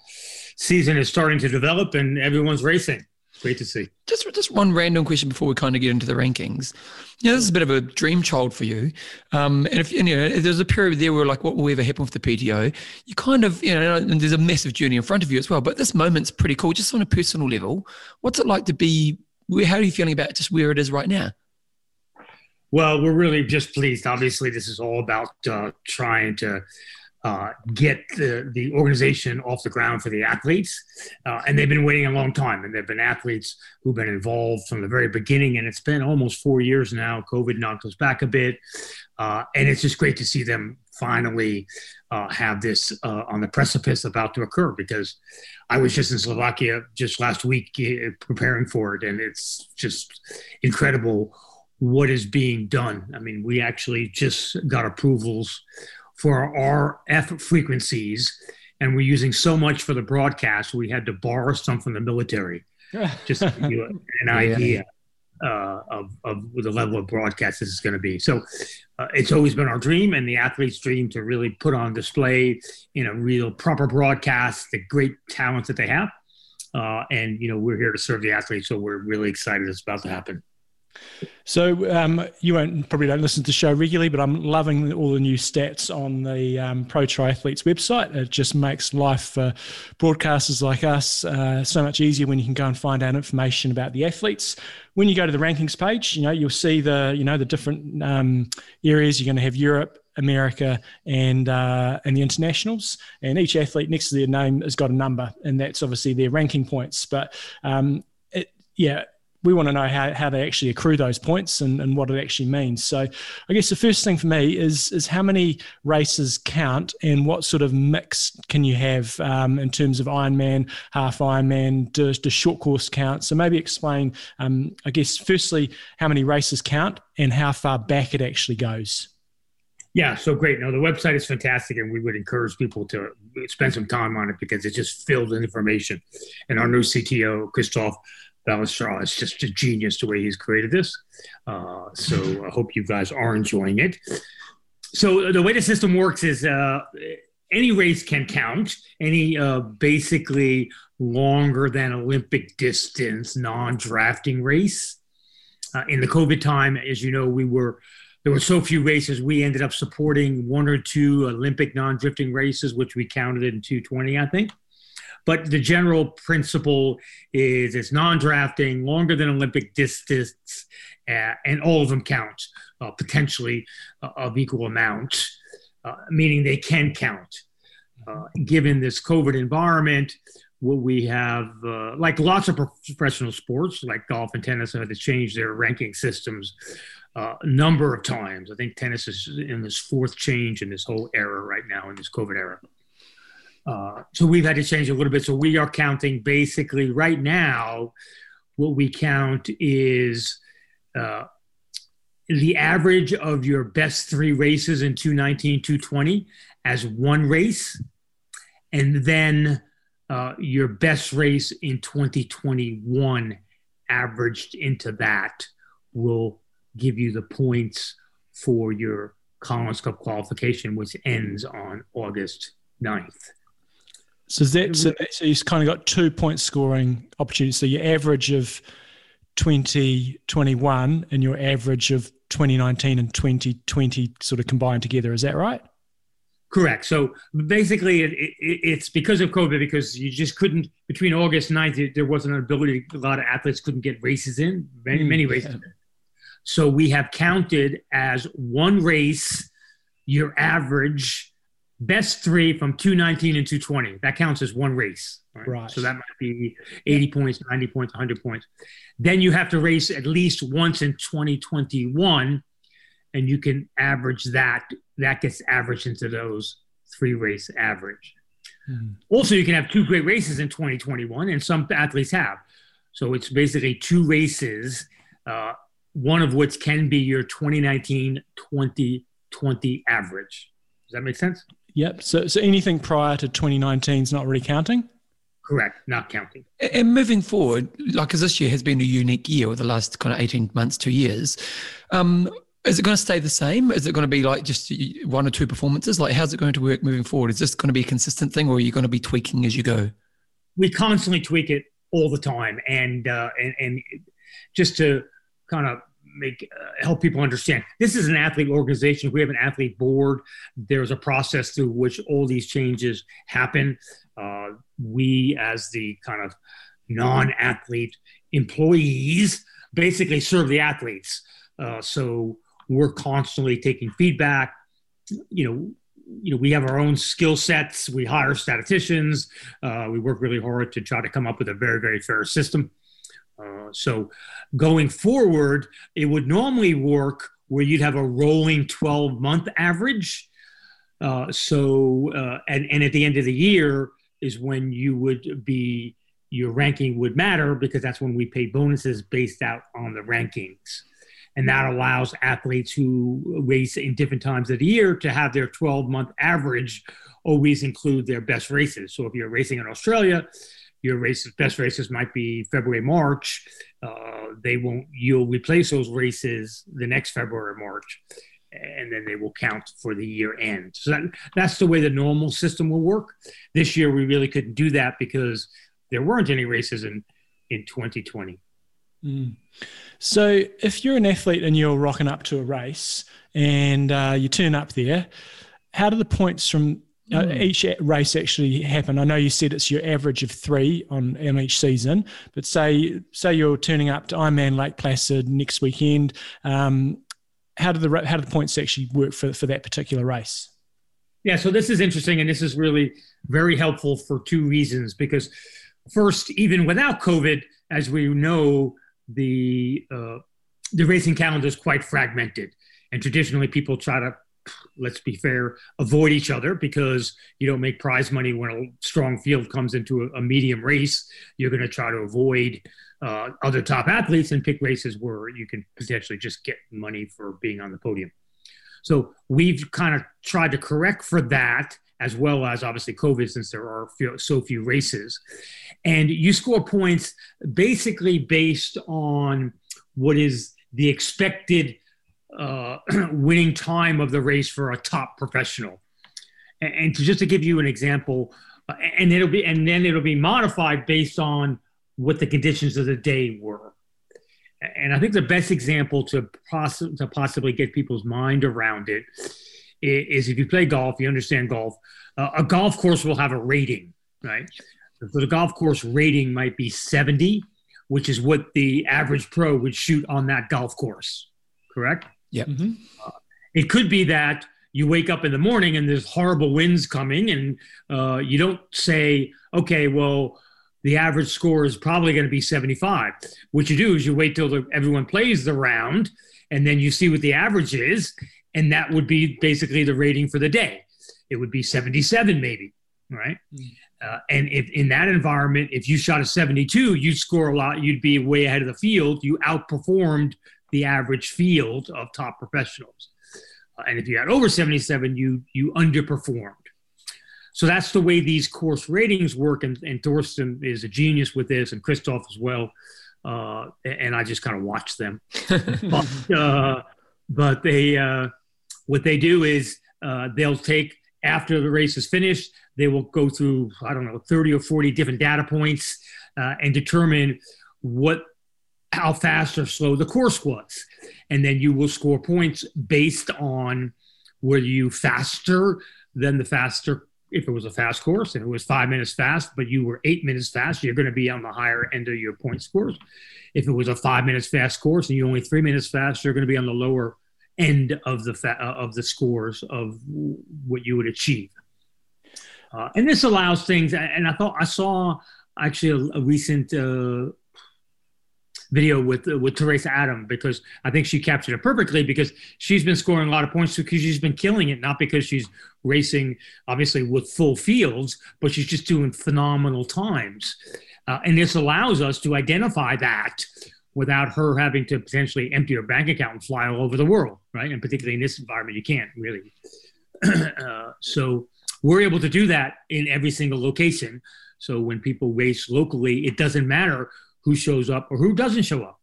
season is starting to develop and everyone's racing. Great to see. Just, just one random question before we kind of get into the rankings. Yeah, this is a bit of a dream child for you. Um, and if you know, if there's a period there where like, what will ever happen with the PTO? You kind of, you know, and there's a massive journey in front of you as well. But this moment's pretty cool, just on a personal level. What's it like to be? How are you feeling about just where it is right now? Well, we're really just pleased. Obviously, this is all about uh, trying to uh, get the, the organization off the ground for the athletes. Uh, and they've been waiting a long time. And there have been athletes who've been involved from the very beginning. And it's been almost four years now. COVID knocked us back a bit. Uh, and it's just great to see them finally uh, have this uh, on the precipice about to occur because I was just in Slovakia just last week uh, preparing for it. And it's just incredible what is being done. I mean, we actually just got approvals for our F frequencies, and we're using so much for the broadcast, we had to borrow some from the military. Just to give you an idea uh, of, of the level of broadcast this is going to be. So uh, it's always been our dream and the athletes' dream to really put on display in a real proper broadcast the great talents that they have. Uh, and, you know, we're here to serve the athletes, so we're really excited it's about to happen. So um, you won't probably don't listen to the show regularly, but I'm loving all the new stats on the um, Pro Triathletes website. It just makes life for broadcasters like us uh, so much easier when you can go and find out information about the athletes. When you go to the rankings page, you know you'll see the you know the different um, areas. You're going to have Europe, America, and uh, and the internationals. And each athlete next to their name has got a number, and that's obviously their ranking points. But um, it, yeah, we want to know how, how they actually accrue those points and, and what it actually means. So I guess the first thing for me is is how many races count and what sort of mix can you have um, in terms of Ironman, half Ironman, does, does short course count? So maybe explain, um, I guess, firstly, how many races count and how far back it actually goes. Yeah, so great. No, the website is fantastic, and we would encourage people to spend some time on it because it's just filled with information. And our new CTO, Christoph Ballestraw is just a genius the way he's created this. Uh, so I hope you guys are enjoying it. So the way the system works is uh, any race can count. Any uh, basically longer than Olympic distance non-drafting race. Uh, in the COVID time, as you know, we were there were so few races. We ended up supporting one or two Olympic non-drafting races, which we counted in 220, I think. But the general principle is it's non-drafting, longer than Olympic distance, uh, and all of them count uh, potentially uh, of equal amount, uh, meaning they can count. Uh, given this COVID environment, what we have, uh, like lots of professional sports, like golf and tennis, have had to change their ranking systems a number of times. I think tennis is in this fourth change in this whole era right now, in this COVID era. Uh, so we've had to change a little bit. So we are counting basically right now, what we count is uh, the average of your best three races in 219, 220 as one race, and then uh, your best race in 2021 averaged into that will give you the points for your Collins Cup qualification, which ends on August 9th. So that so, so you've kind of got two point scoring opportunities. So your average of 2021 and your average of 2019 and 2020 sort of combined together. Is that right? Correct. So basically, it, it, it's because of COVID, because you just couldn't, between August 9th, there wasn't an ability, a lot of athletes couldn't get races in, many, many mm, races. Yeah. So we have counted as one race, your average best three from 219 and 220. That counts as one race. Right? right. So that might be 80 points, 90 points, 100 points. Then you have to race at least once in 2021, and you can average that. That gets averaged into those three race average. Hmm. Also, you can have two great races in 2021, and some athletes have. So it's basically two races, uh, one of which can be your 2019 2020 average. Does that make sense? Yep. So, so anything prior to 2019 is not really counting? Correct, not counting. And moving forward, like because this year has been a unique year with the last kind of 18 months, two years, um, is it going to stay the same? Is it going to be like just one or two performances? Like, how's it going to work moving forward? Is this going to be a consistent thing or are you going to be tweaking as you go? We constantly tweak it all the time. And, uh, and, and just to kind of make uh, help people understand. This is an athlete organization. We have an athlete board. There's a process through which all these changes happen. Uh, we as the kind of non-athlete employees basically serve the athletes. Uh, so we're constantly taking feedback. You know you know we have our own skill sets. We hire statisticians. Uh, we work really hard to try to come up with a very very fair system uh, so going forward, it would normally work where you'd have a rolling 12 month average. Uh, so, uh, and, and at the end of the year is when you would be, your ranking would matter because that's when we pay bonuses based out on the rankings. And that allows athletes who race in different times of the year to have their 12 month average always include their best races. So if you're racing in Australia, your races, best races might be February, March. Uh, they won't. You'll replace those races the next February, March, and then they will count for the year end. So that, that's the way the normal system will work. This year, we really couldn't do that because there weren't any races in in 2020. Mm. So, if you're an athlete and you're rocking up to a race and uh, you turn up there, how do the points from hmm. each race actually happen? I know you said it's your average of three on, on each season, but say say you're turning up to Ironman Lake Placid next weekend. Um, how did the how did the points actually work for for that particular race? Yeah, so this is interesting, and this is really very helpful for two reasons. Because first, even without COVID, as we know, the uh, the racing calendar is quite fragmented, and traditionally people try to let's be fair, avoid each other because you don't make prize money when a strong field comes into a, a medium race. You're going to try to avoid uh, other top athletes and pick races where you can potentially just get money for being on the podium. So we've kind of tried to correct for that, as well as obviously COVID, since there are so few races. And you score points basically based on what is the expected uh, winning time of the race for a top professional. And, and to just to give you an example, uh, and it'll be and then it'll be modified based on what the conditions of the day were. And I think the best example to, poss- to possibly get people's mind around it is if you play golf, you understand golf. Uh, a golf course will have a rating, right? So the golf course rating might be 70, which is what the average pro would shoot on that golf course, correct? Yeah. Mm-hmm. Uh, it could be that you wake up in the morning and there's horrible winds coming, and uh, you don't say, okay, well, the average score is probably going to be 75. What you do is you wait till the, everyone plays the round, and then you see what the average is, and that would be basically the rating for the day. It would be 77, maybe, right? Mm. Uh, and if in that environment, if you shot a 72, you'd score a lot. You'd be way ahead of the field. You outperformed the average field of top professionals. Uh, and if you had over 77, you you underperformed. So that's the way these course ratings work. And, and Thorsten is a genius with this, and Christoph as well. Uh, and I just kind of watch them. but, uh, but they, uh, what they do is uh, they'll take after the race is finished, they will go through I don't know 30 or 40 different data points uh, and determine what how fast or slow the course was. And then you will score points based on were you faster than the faster if it was a fast course, if it was five minutes fast, but you were eight minutes fast, you're going to be on the higher end of your point scores. If it was a five minutes fast course and you only three minutes fast, you're going to be on the lower end of the fa- uh, of the scores of what you would achieve. Uh, and this allows things. And I thought I saw actually a, a recent uh, video with uh, with Teresa Adam because I think she captured it perfectly because she's been scoring a lot of points because she's been killing it, not because she's racing obviously with full fields, but she's just doing phenomenal times. Uh, and this allows us to identify that without her having to potentially empty her bank account and fly all over the world, right? And particularly in this environment, you can't really. uh, so we're able to do that in every single location. So when people race locally, it doesn't matter who shows up or who doesn't show up.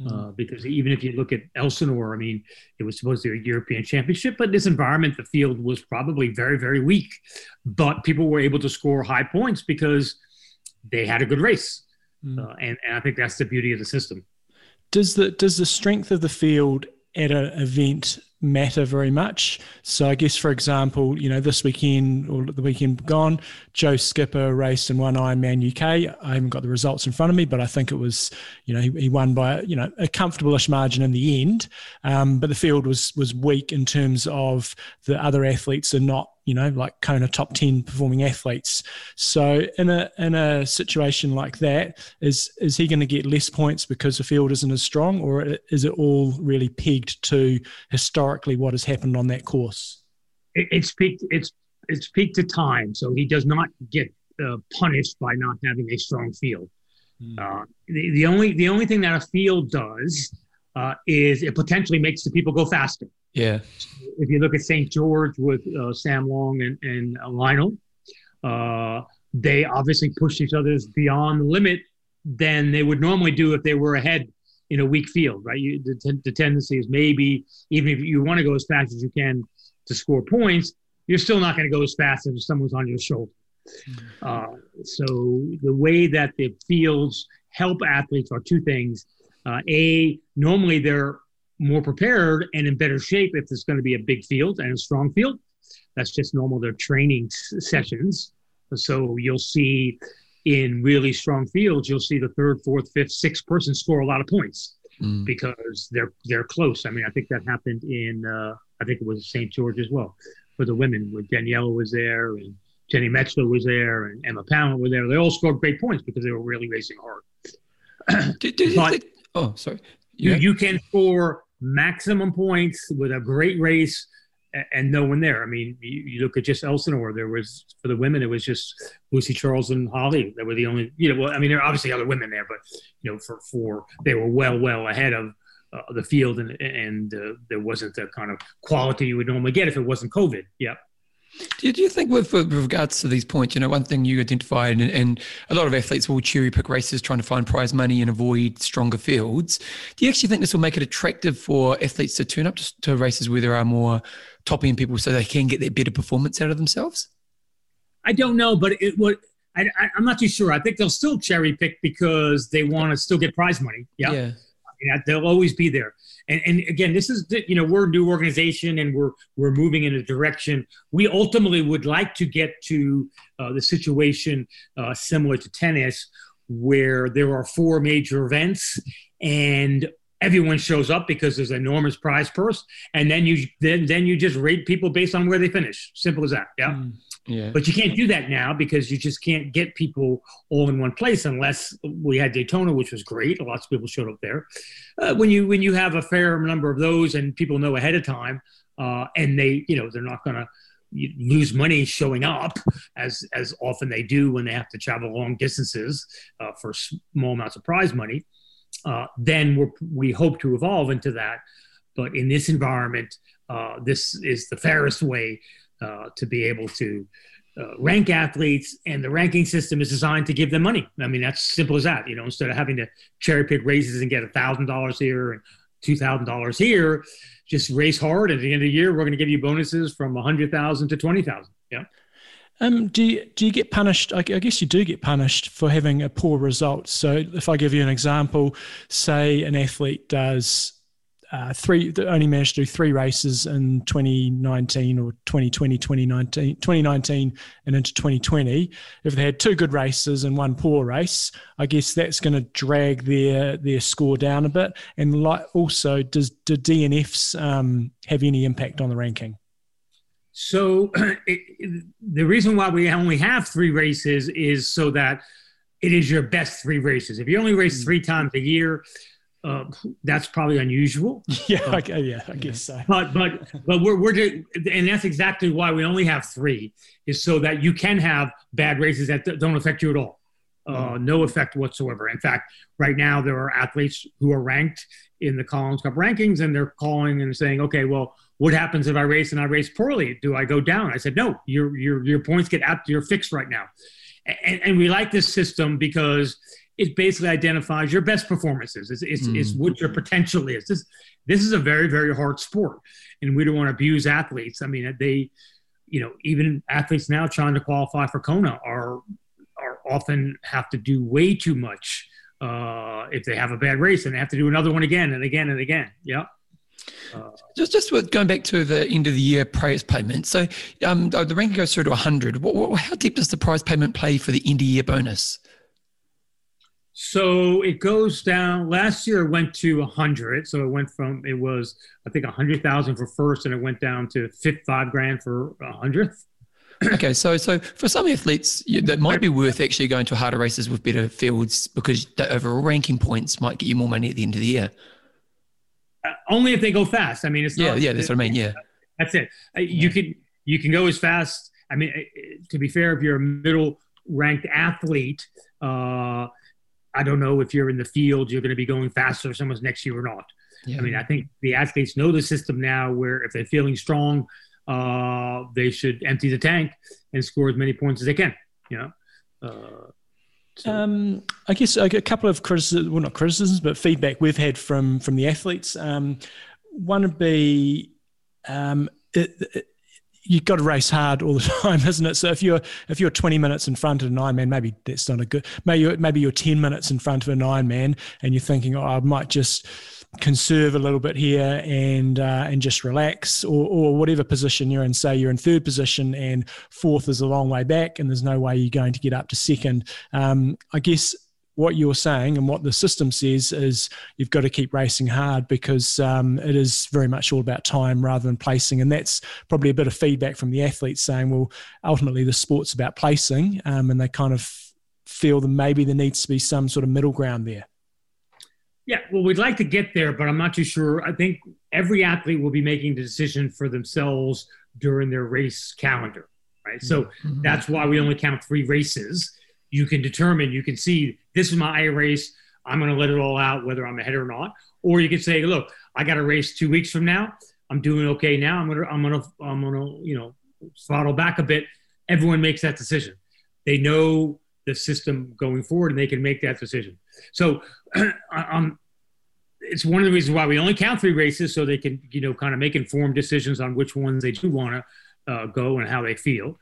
Mm-hmm. Uh, because even if you look at Elsinore, I mean, it was supposed to be a European championship, but in this environment, the field was probably very, very weak. But people were able to score high points because they had a good race. Mm. Uh, and, and I think that's the beauty of the system. Does the does the strength of the field at an event matter very much. So I guess, for example, you know, this weekend or the weekend gone, Joe Skipper raced in one Ironman UK. I haven't got the results in front of me, but I think it was, you know, he, he won by you know a comfortable-ish margin in the end. Um, but the field was was weak in terms of the other athletes are not you know, like Kona top 10 performing athletes. So in a in a situation like that, is is he going to get less points because the field isn't as strong, or is it all really pegged to historically what has happened on that course? it's peaked. It's it's peaked to time, so he does not get uh, punished by not having a strong field. Mm. Uh, the, the only the only thing that a field does uh, is it potentially makes the people go faster. Yeah. If you look at St. George with uh, Sam Long and, and uh, Lionel, uh, they obviously pushed each other's beyond the limit than they would normally do if they were ahead in a weak field, right? You, the, t- the tendency is maybe even if you want to go as fast as you can to score points, you're still not going to go as fast as someone's on your shoulder. Mm-hmm. Uh, so the way that the fields help athletes are two things. Uh, a, normally they're more prepared and in better shape if it's going to be a big field and a strong field. That's just normal. Their training sessions. So you'll see in really strong fields, you'll see the third, fourth, fifth, sixth person score a lot of points. mm. because they're they're close. I mean, I think that happened in uh, I think it was St. George as well for the women. When Daniela was there and Jeanni Metzler was there and Emma Pallant were there. They all scored great points because they were really racing hard. did, did but, think, oh, sorry. You, you, you can score maximum points with a great race and no one there. I mean, you, you, look at just Elsinore. There was for the women, it was just Lucy Charles and Holly that were the only. You know, well, I mean, there are obviously other women there, but you know, for for they were well well ahead of uh, the field, and and uh, there wasn't the kind of quality you would normally get if it wasn't COVID. You, do you think, with, with, regards to these points, you know, one thing you identified, and, and, a lot of athletes will cherry pick races trying to find prize money and avoid stronger fields. Do you actually think this will make it attractive for athletes to turn up to, to races where there are more top end people so they can get that better performance out of themselves? I don't know, but it would. I, am not too sure. I think they'll still cherry pick because they want to still get prize money. Yeah. yeah. Yeah, they'll always be there. And, and again, this is you know we're a new organization and we're we're moving in a direction. We ultimately would like to get to uh, the situation uh, similar to tennis, where there are four major events and everyone shows up because there's an enormous prize purse, and then you then then you just rate people based on where they finish. Simple as that. Yeah. Mm. Yeah. But you can't do that now because you just can't get people all in one place unless we had Daytona, which was great. Lots of people showed up there. Uh, when you when you have a fair number of those and people know ahead of time, uh, and they you know they're not going to lose money showing up as as often they do when they have to travel long distances uh, for small amounts of prize money. Uh, then we we hope to evolve into that. But in this environment, uh, this is the fairest way uh, to be able to uh, rank athletes, and the ranking system is designed to give them money. I mean, that's simple as that. You know, instead of having to cherry pick races and get a thousand dollars here and two thousand dollars here, just race hard. And At the end of the year, we're going to give you bonuses from a hundred thousand to twenty thousand. Yeah. Um, do you, do you get punished? I guess you do get punished for having a poor result. So if I give you an example, say an athlete does uh, three only managed to do three races in 2019 or 2020 2019 2019 and into 2020 if they had two good races and one poor race i guess that's going to drag their their score down a bit and like also does do dnfs um, have any impact on the ranking so it, the reason why we only have three races is so that it is your best three races if you only race mm. three times a year uh, that's probably unusual. Yeah, uh, I, yeah, I guess so. But but but we're we're and that's exactly why we only have three is so that you can have bad races that don't affect you at all, uh, mm. no effect whatsoever. In fact, right now there are athletes who are ranked in the Collins Cup rankings, and they're calling and saying, okay, well, what happens if I race and I race poorly? Do I go down? I said, no, your your your points get up, you're fixed right now, and, and we like this system because it basically identifies your best performances. It's, it's, mm. it's, what your potential is. This, this is a very, very hard sport, and we don't want to abuse athletes. I mean, they, you know, even athletes now trying to qualify for Kona are are often have to do way too much uh, if they have a bad race, and they have to do another one again and again and again. Yeah. Just, just with going back to the end of the year prize payment. So, um, the ranking goes through to 100. What, what, how deep does the prize payment play for the end of year bonus? So it goes down. Last year it went to 100. So it went from, it was, I think, 100,000 for first, and it went down to five grand for a hundredth. okay, so so for some athletes, you, that might be worth actually going to harder races with better fields because the overall ranking points might get you more money at the end of the year. Uh, only if they go fast. I mean, it's yeah, not, yeah. That's what I mean. Yeah, that's it. Uh, you yeah. can you can go as fast. I mean, uh, to be fair, if you're a middle ranked athlete, uh, I don't know if you're in the field, you're going to be going faster if someone's next to you or not. Yeah. I mean, I think the athletes know the system now where if they're feeling strong, uh, they should empty the tank and score as many points as they can. You know. Uh. Um, I guess a couple of criticisms, well, not criticisms, but feedback we've had from from the athletes. Um, one would be um, it, it, you've got to race hard all the time, isn't it? So if you're if you're 20 minutes in front of an Ironman, maybe that's not a good. Maybe you're, maybe you're 10 minutes in front of an Ironman, and you're thinking, oh, I might just conserve a little bit here and uh, and just relax, or or whatever position you're in. Say you're in third position and fourth is a long way back, and there's no way you're going to get up to second. Um, I guess what you're saying and what the system says is you've got to keep racing hard because um, it is very much all about time rather than placing. And that's probably a bit of feedback from the athletes saying, well, ultimately the sport's about placing, um, and they kind of feel that maybe there needs to be some sort of middle ground there. Yeah, well, we'd like to get there, but I'm not too sure. I think every athlete will be making the decision for themselves during their race calendar, right? So mm-hmm. that's why we only count three races. You can determine, you can see this is my race. I'm going to let it all out, whether I'm ahead or not. Or you can say, look, I got a race two weeks from now. I'm doing okay now. I'm gonna, I'm gonna, I'm gonna, you know, throttle back a bit. Everyone makes that decision. They know the system going forward, and they can make that decision. So, um, it's one of the reasons why we only count three races, so they can, you know, kind of make informed decisions on which ones they do want to uh, go and how they feel.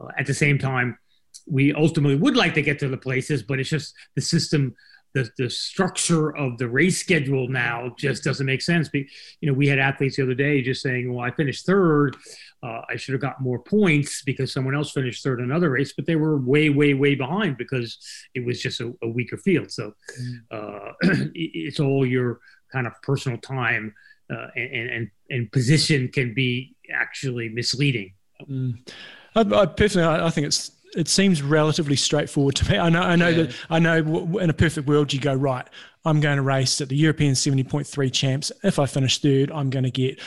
Uh, at the same time, we ultimately would like to get to the places, but it's just the system the, the structure of the race schedule now just doesn't make sense. Be, you know, we had athletes the other day just saying, "Well, I finished third. Uh, I should have got more points because someone else finished third in another race, but they were way, way, way behind because it was just a, a weaker field. So mm. uh, it's all your kind of personal time uh, and, and and position can be actually misleading. Mm. I, I personally, I, I think it's it seems relatively straightforward to me. I know, I know yeah. that I know in a perfect world you go right. I'm going to race at the European 70.3 champs. If I finish third, I'm going to get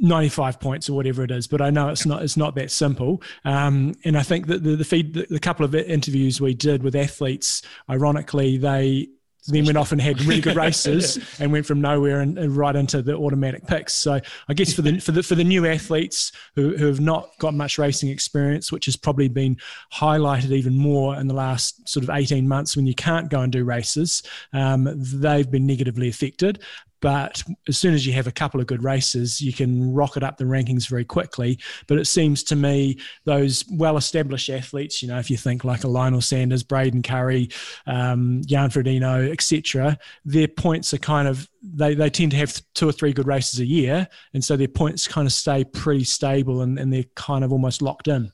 95 points or whatever it is. But I know it's not it's not that simple. Um, and I think that the the, feed, the the couple of interviews we did with athletes, ironically, they then went off and had really good races yeah. and went from nowhere and, and, right into the automatic picks. So I guess for the for the for the new athletes who, who have not got much racing experience, which has probably been highlighted even more in the last sort of eighteen months when you can't go and do races, um, they've been negatively affected. But as soon as you have a couple of good races, you can rocket up the rankings very quickly. But it seems to me those well established athletes, you know, if you think like a Lionel Sanders, Braden Currie, um, Jan Frodeno, etc., their points are kind of they, they tend to have two or three good races a year. And so their points kind of stay pretty stable and, and they're kind of almost locked in.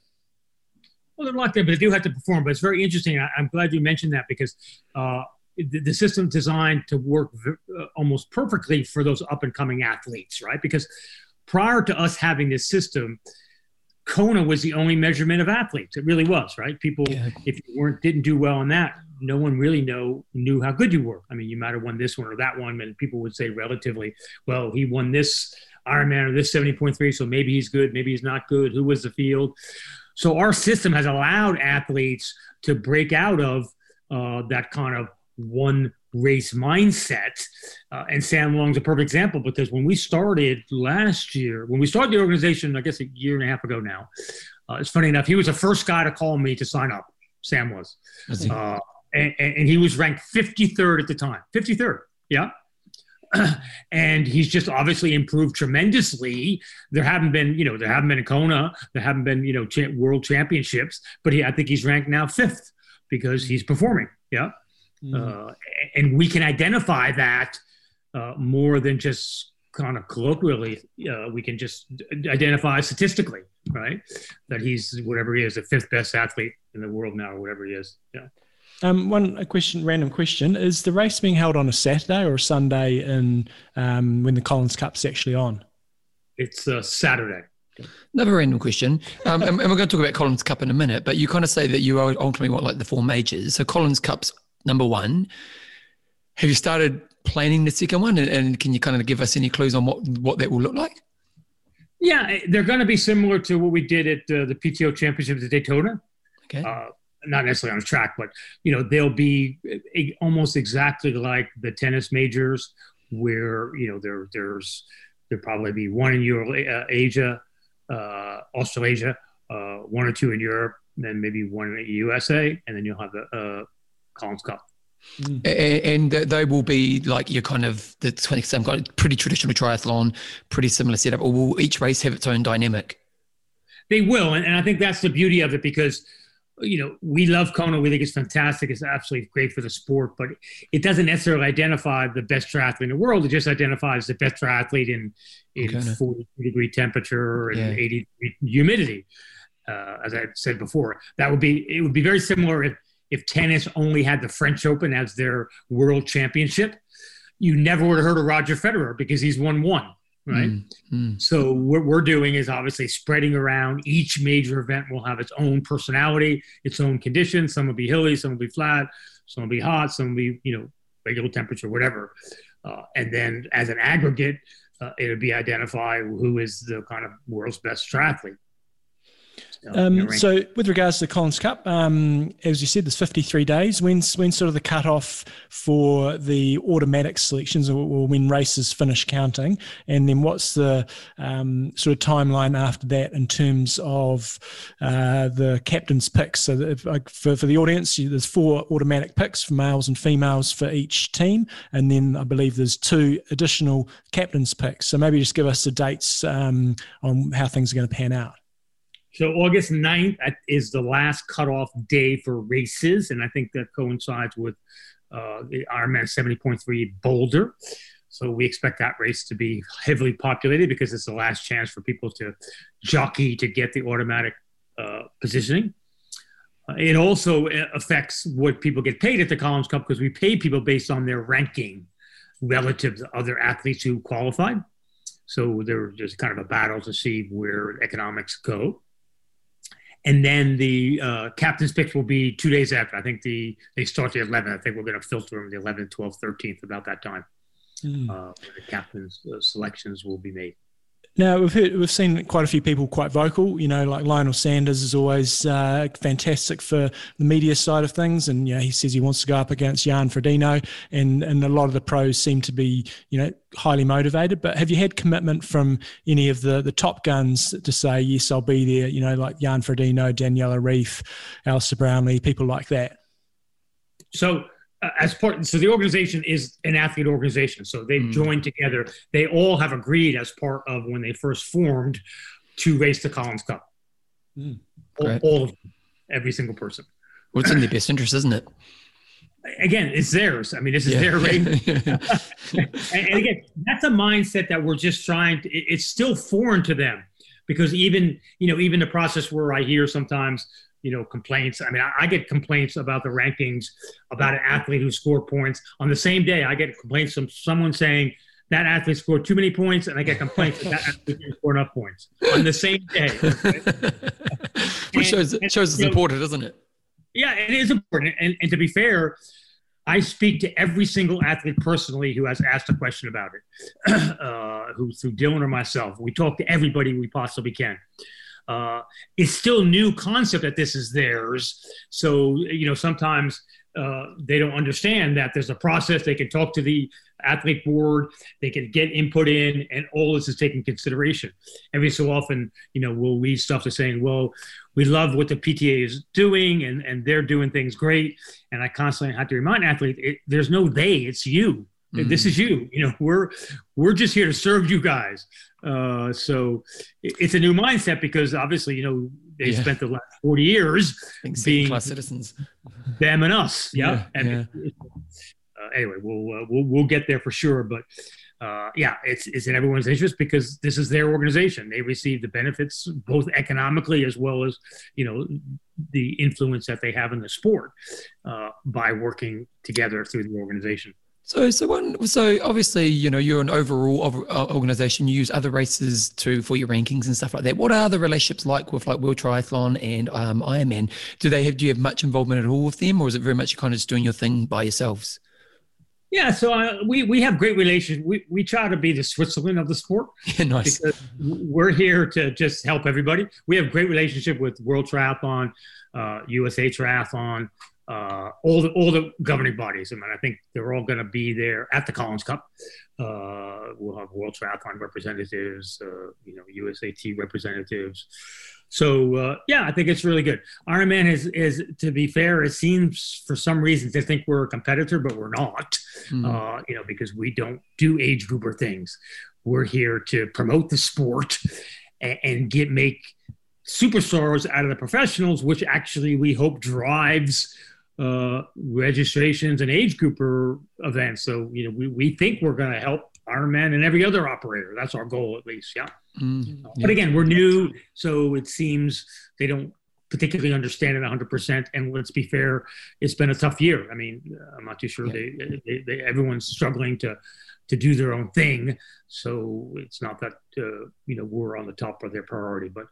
Well, they're locked in, but they do have to perform. But it's very interesting. I, am glad you mentioned that because uh, the, the system designed to work uh, almost perfectly for those up and coming athletes, right? Because prior to us having this system, Kona was the only measurement of athletes. It really was, right? People, yeah. if you weren't didn't do well in that, no one really know knew how good you were. I mean, you might have won this one or that one, and people would say relatively, well, he won this Ironman or this seventy point three, so maybe he's good, maybe he's not good. Who was the field? So our system has allowed athletes to break out of uh, that kind of one race mindset. Uh, and Sam Long's a perfect example because when we started last year, when we started the organization, I guess a year and a half ago now, uh, it's funny enough, he was the first guy to call me to sign up. Sam was. Uh, and, and, he was ranked 53rd at the time. 53rd. Yeah. and he's just obviously improved tremendously. There haven't been, you know, there haven't been a Kona, there haven't been, you know, cha- world championships, but he, I think he's ranked now fifth because he's performing. Yeah. Mm. Uh, and we can identify that uh, more than just kind of colloquially. Uh, we can just identify statistically, right? That he's whatever he is, the fifth best athlete in the world now, or whatever he is. Yeah. Um, one a question, random question: Is the race being held on a Saturday or a Sunday? In um, when the Collins Cup's actually on? It's a Saturday. Another random question, um, and, and, we're going to talk about Collins Cup in a minute. But you kind of say that you are ultimately what like the four majors. So Collins Cup's number one. Have you started planning the second one? And, and can you kind of give us any clues on what, what that will look like? Yeah, they're going to be similar to what we did at uh, the PTO Championships at Daytona. Okay. Uh, not necessarily on the track, but you know they'll be eh, almost exactly like the tennis majors, where you know there there's there'll probably be one in Euro, uh, Asia, uh, Australasia, uh, one or two in Europe, then maybe one in the USA, and then you'll have the uh, Collins Cup. Mm. And they will be like your kind of the 20 some kind of pretty traditional triathlon, pretty similar setup, or will each race have its own dynamic? They will, and, I think that's the beauty of it because you know we love Kona, we think it's fantastic, it's absolutely great for the sport, but it doesn't necessarily identify the best triathlete in the world. It just identifies the best triathlete in in okay. 40 degree temperature and yeah. 80 degree humidity. Uh, as I said before, that would be it would be very similar if if tennis only had the French Open as their world championship, you never would have heard of Roger Federer because he's won one, right? Mm, mm. So what we're doing is obviously spreading around. Each major event will have its own personality, its own conditions. Some will be hilly, some will be flat, some will be hot, some will be you know regular temperature, whatever. Uh, and then as an aggregate, uh, it would be identify who is the kind of world's best triathlete. Um, so, with regards to the Collins Cup, um, as you said, there's 53 days. When's when sort of the cutoff for the automatic selections, or, when races finish counting? And then what's the um, sort of timeline after that in terms of uh, the captain's picks? So, if, like, for for the audience, there's four automatic picks for males and females for each team, and then I believe there's two additional captain's picks. So, maybe just give us the dates um, on how things are going to pan out. So August 9th is the last cutoff day for races, and I think that coincides with uh, the Ironman 70.3 Boulder. So we expect that race to be heavily populated because it's the last chance for people to jockey to get the automatic uh, positioning. Uh, it also uh, affects what people get paid at the Collins Cup because we pay people based on their ranking relative to other athletes who qualified. So there's kind of a battle to see where economics go and then the uh, captain's picks will be two days after. I think the they start the 11th. I think we're going to filter them the 11th, 12th, 13th about that time. Mm. Uh, the captain's uh, selections will be made. Now we've heard, we've seen quite a few people quite vocal. You know, like Lionel Sanders is always uh, fantastic for the media side of things, and you know, he says he wants to go up against Jan Frodeno, and and a lot of the pros seem to be you know highly motivated. But have you had commitment from any of the the top guns to say yes, I'll be there? You know, like Jan Frodeno, Daniela Ryf, Alistair Brownlee, people like that. So uh, as part so the organization is an athlete organization so they've mm. joined together. They all have agreed as part of when they first formed to race the collins cup. Mm. all, all, of them every single person. What's in the best interest isn't it? Again it's theirs. I mean this is yeah. their race. And, and, again that's a mindset that we're just trying to it's still foreign to them because even you know even the process where i hear sometimes you know complaints. I mean I, I, get complaints about the rankings about an athlete who scored points. On the same day i get complaints from someone saying that athlete scored too many points and i get complaints that that athlete didn't score enough points. On the same day which shows and, shows it's important doesn't it? Yeah it is important. And, and to be fair I speak to every single athlete personally who has asked a question about it, uh, who through Dylan or myself. We talk to everybody we possibly can uh, it's still new concept that this is theirs. So you know sometimes uh, they don't understand that there's a process. They can talk to the athlete board. They can get input in, and all this is taken consideration. Every so often, you know, we'll read stuff to saying, "Well, we love what the PTA is doing, and and they're doing things great." And I constantly have to remind athletes, it, "There's no they. It's you." Mm-hmm. This is you. You know, we're we're just here to serve you guys. Uh, so it's a new mindset because obviously, you know, they yeah. spent the last 40 years being class citizens, them and us. Yeah. yeah and yeah. Uh, anyway, we'll, uh, we'll, we'll get there for sure. But uh, yeah, it's, it's in everyone's interest because this is their organization. They receive the benefits both economically as well as, you know, the influence that they have in the sport uh, by working together through the organization. So, so one, so obviously, you know, you're an overall uh, organization. You use other races to for your rankings and stuff like that. What are the relationships like with like World Triathlon and um, Ironman? Do they have? Do you have much involvement at all with them, or is it very much kind of just doing your thing by yourselves? Yeah, so uh, we we have great relations. We we try to be the Switzerland of the sport. Yeah, nice. Because we're here to just help everybody. We have great relationship with World Triathlon, uh, USA Triathlon, uh, all the all the governing bodies. I mean, I think they're all going to be there at the Collins Cup. Uh, we'll have World Triathlon representatives, uh, you know, USAT representatives. So uh, yeah, I think it's really good. Ironman is is to be fair, it seems for some reasons they think we're a competitor, but we're not. Mm. you know, because we don't do age grouper things. We're here to promote the sport and, and get make superstars out of the professionals, which actually we hope drives uh, registrations and age grouper events. So, you know, we, we think we're going to help Ironman and every other operator. That's our goal, at least. Yeah. Mm, yeah. But again, we're new. So it seems they don't particularly understand it 100%. And let's be fair, it's been a tough year. I mean, I'm not too sure yeah. they, they, they, everyone's struggling to to do their own thing. So it's not that uh, you know we're on the top of their priority, but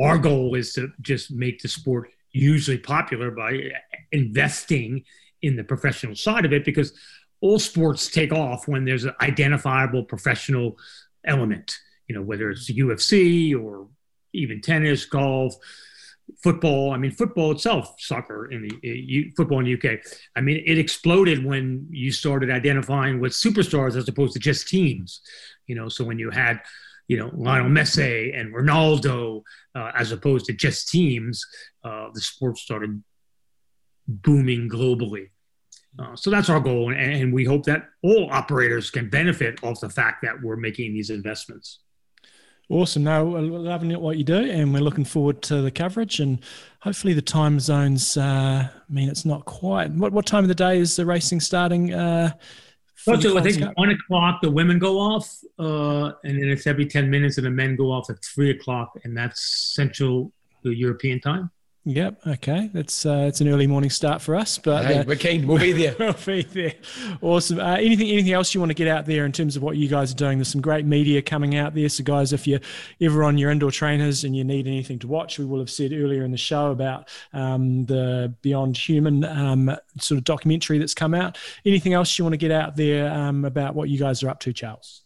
our goal is to just make the sport hugely popular by investing in the professional side of it because all sports take off when there's an identifiable professional element. You know, whether it's UFC or even tennis, golf, football. I mean, football itself, soccer in the uh, football in the UK. I mean, it exploded when you started identifying with superstars as opposed to just teams. You know, so when you had, you know, Lionel Messi and Ronaldo uh, as opposed to just teams, uh, the sport started booming globally. Uh, so that's our goal, and, and we hope that all operators can benefit off the fact that we're making these investments. Awesome. Now, we're loving what you do, and we're looking forward to the coverage. And hopefully, the time zones. Uh, I mean, it's not quite. What what time of the day is the racing starting? So I think one o'clock the women go off, uh, and then it's every ten minutes, and the men go off at three o'clock, and that's Central European time. Yep. Okay. That's uh, it's an early morning start for us, but hey, uh, we're keen. We'll be there. we'll be there. Awesome. Uh, anything anything else you want to get out there in terms of what you guys are doing? There's some great media coming out there. So, guys, if you're ever on your indoor trainers and you need anything to watch, we will have said earlier in the show about um, the Beyond Human um, sort of documentary that's come out. Anything else you want to get out there um, about what you guys are up to, Charles?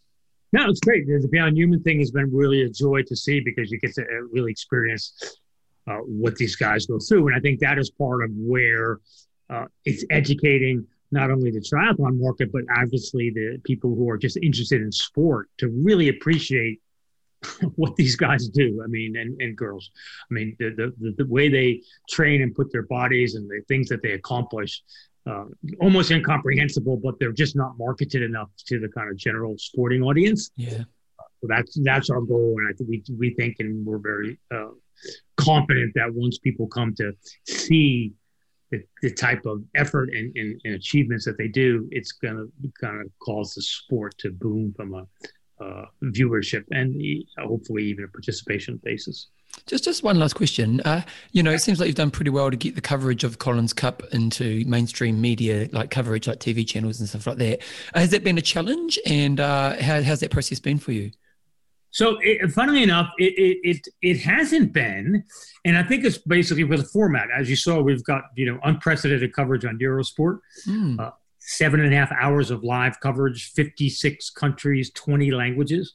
No, it's great. The Beyond Human thing has been really a joy to see because you get to uh, really experience uh, what these guys go through. And I think that is part of where uh, it's educating not only the triathlon market, but obviously the people who are just interested in sport to really appreciate what these guys do. I mean, and, and girls. I mean, the, the, the way they train and put their bodies and the things that they accomplish. Uh, almost incomprehensible, but they're just not marketed enough to the kind of general sporting audience. Yeah. So that's that's our goal, and I think we we think, and we're very uh, confident that once people come to see the, the type of effort and, and, and, achievements that they do, it's going to kind of cause the sport to boom from a uh, viewership and hopefully even a participation basis. Just, just one last question. Uh, you know, it seems like you've done pretty well to get the coverage of Collins Cup into mainstream media, like coverage, like TV channels and stuff like that. Has that been a challenge, and uh, how, how's that process been for you? So, it, funnily enough, it, it, it it hasn't been, and I think it's basically with the format. As you saw, we've got you know unprecedented coverage on Eurosport, mm. uh, seven and a half hours of live coverage, fifty six countries, twenty languages,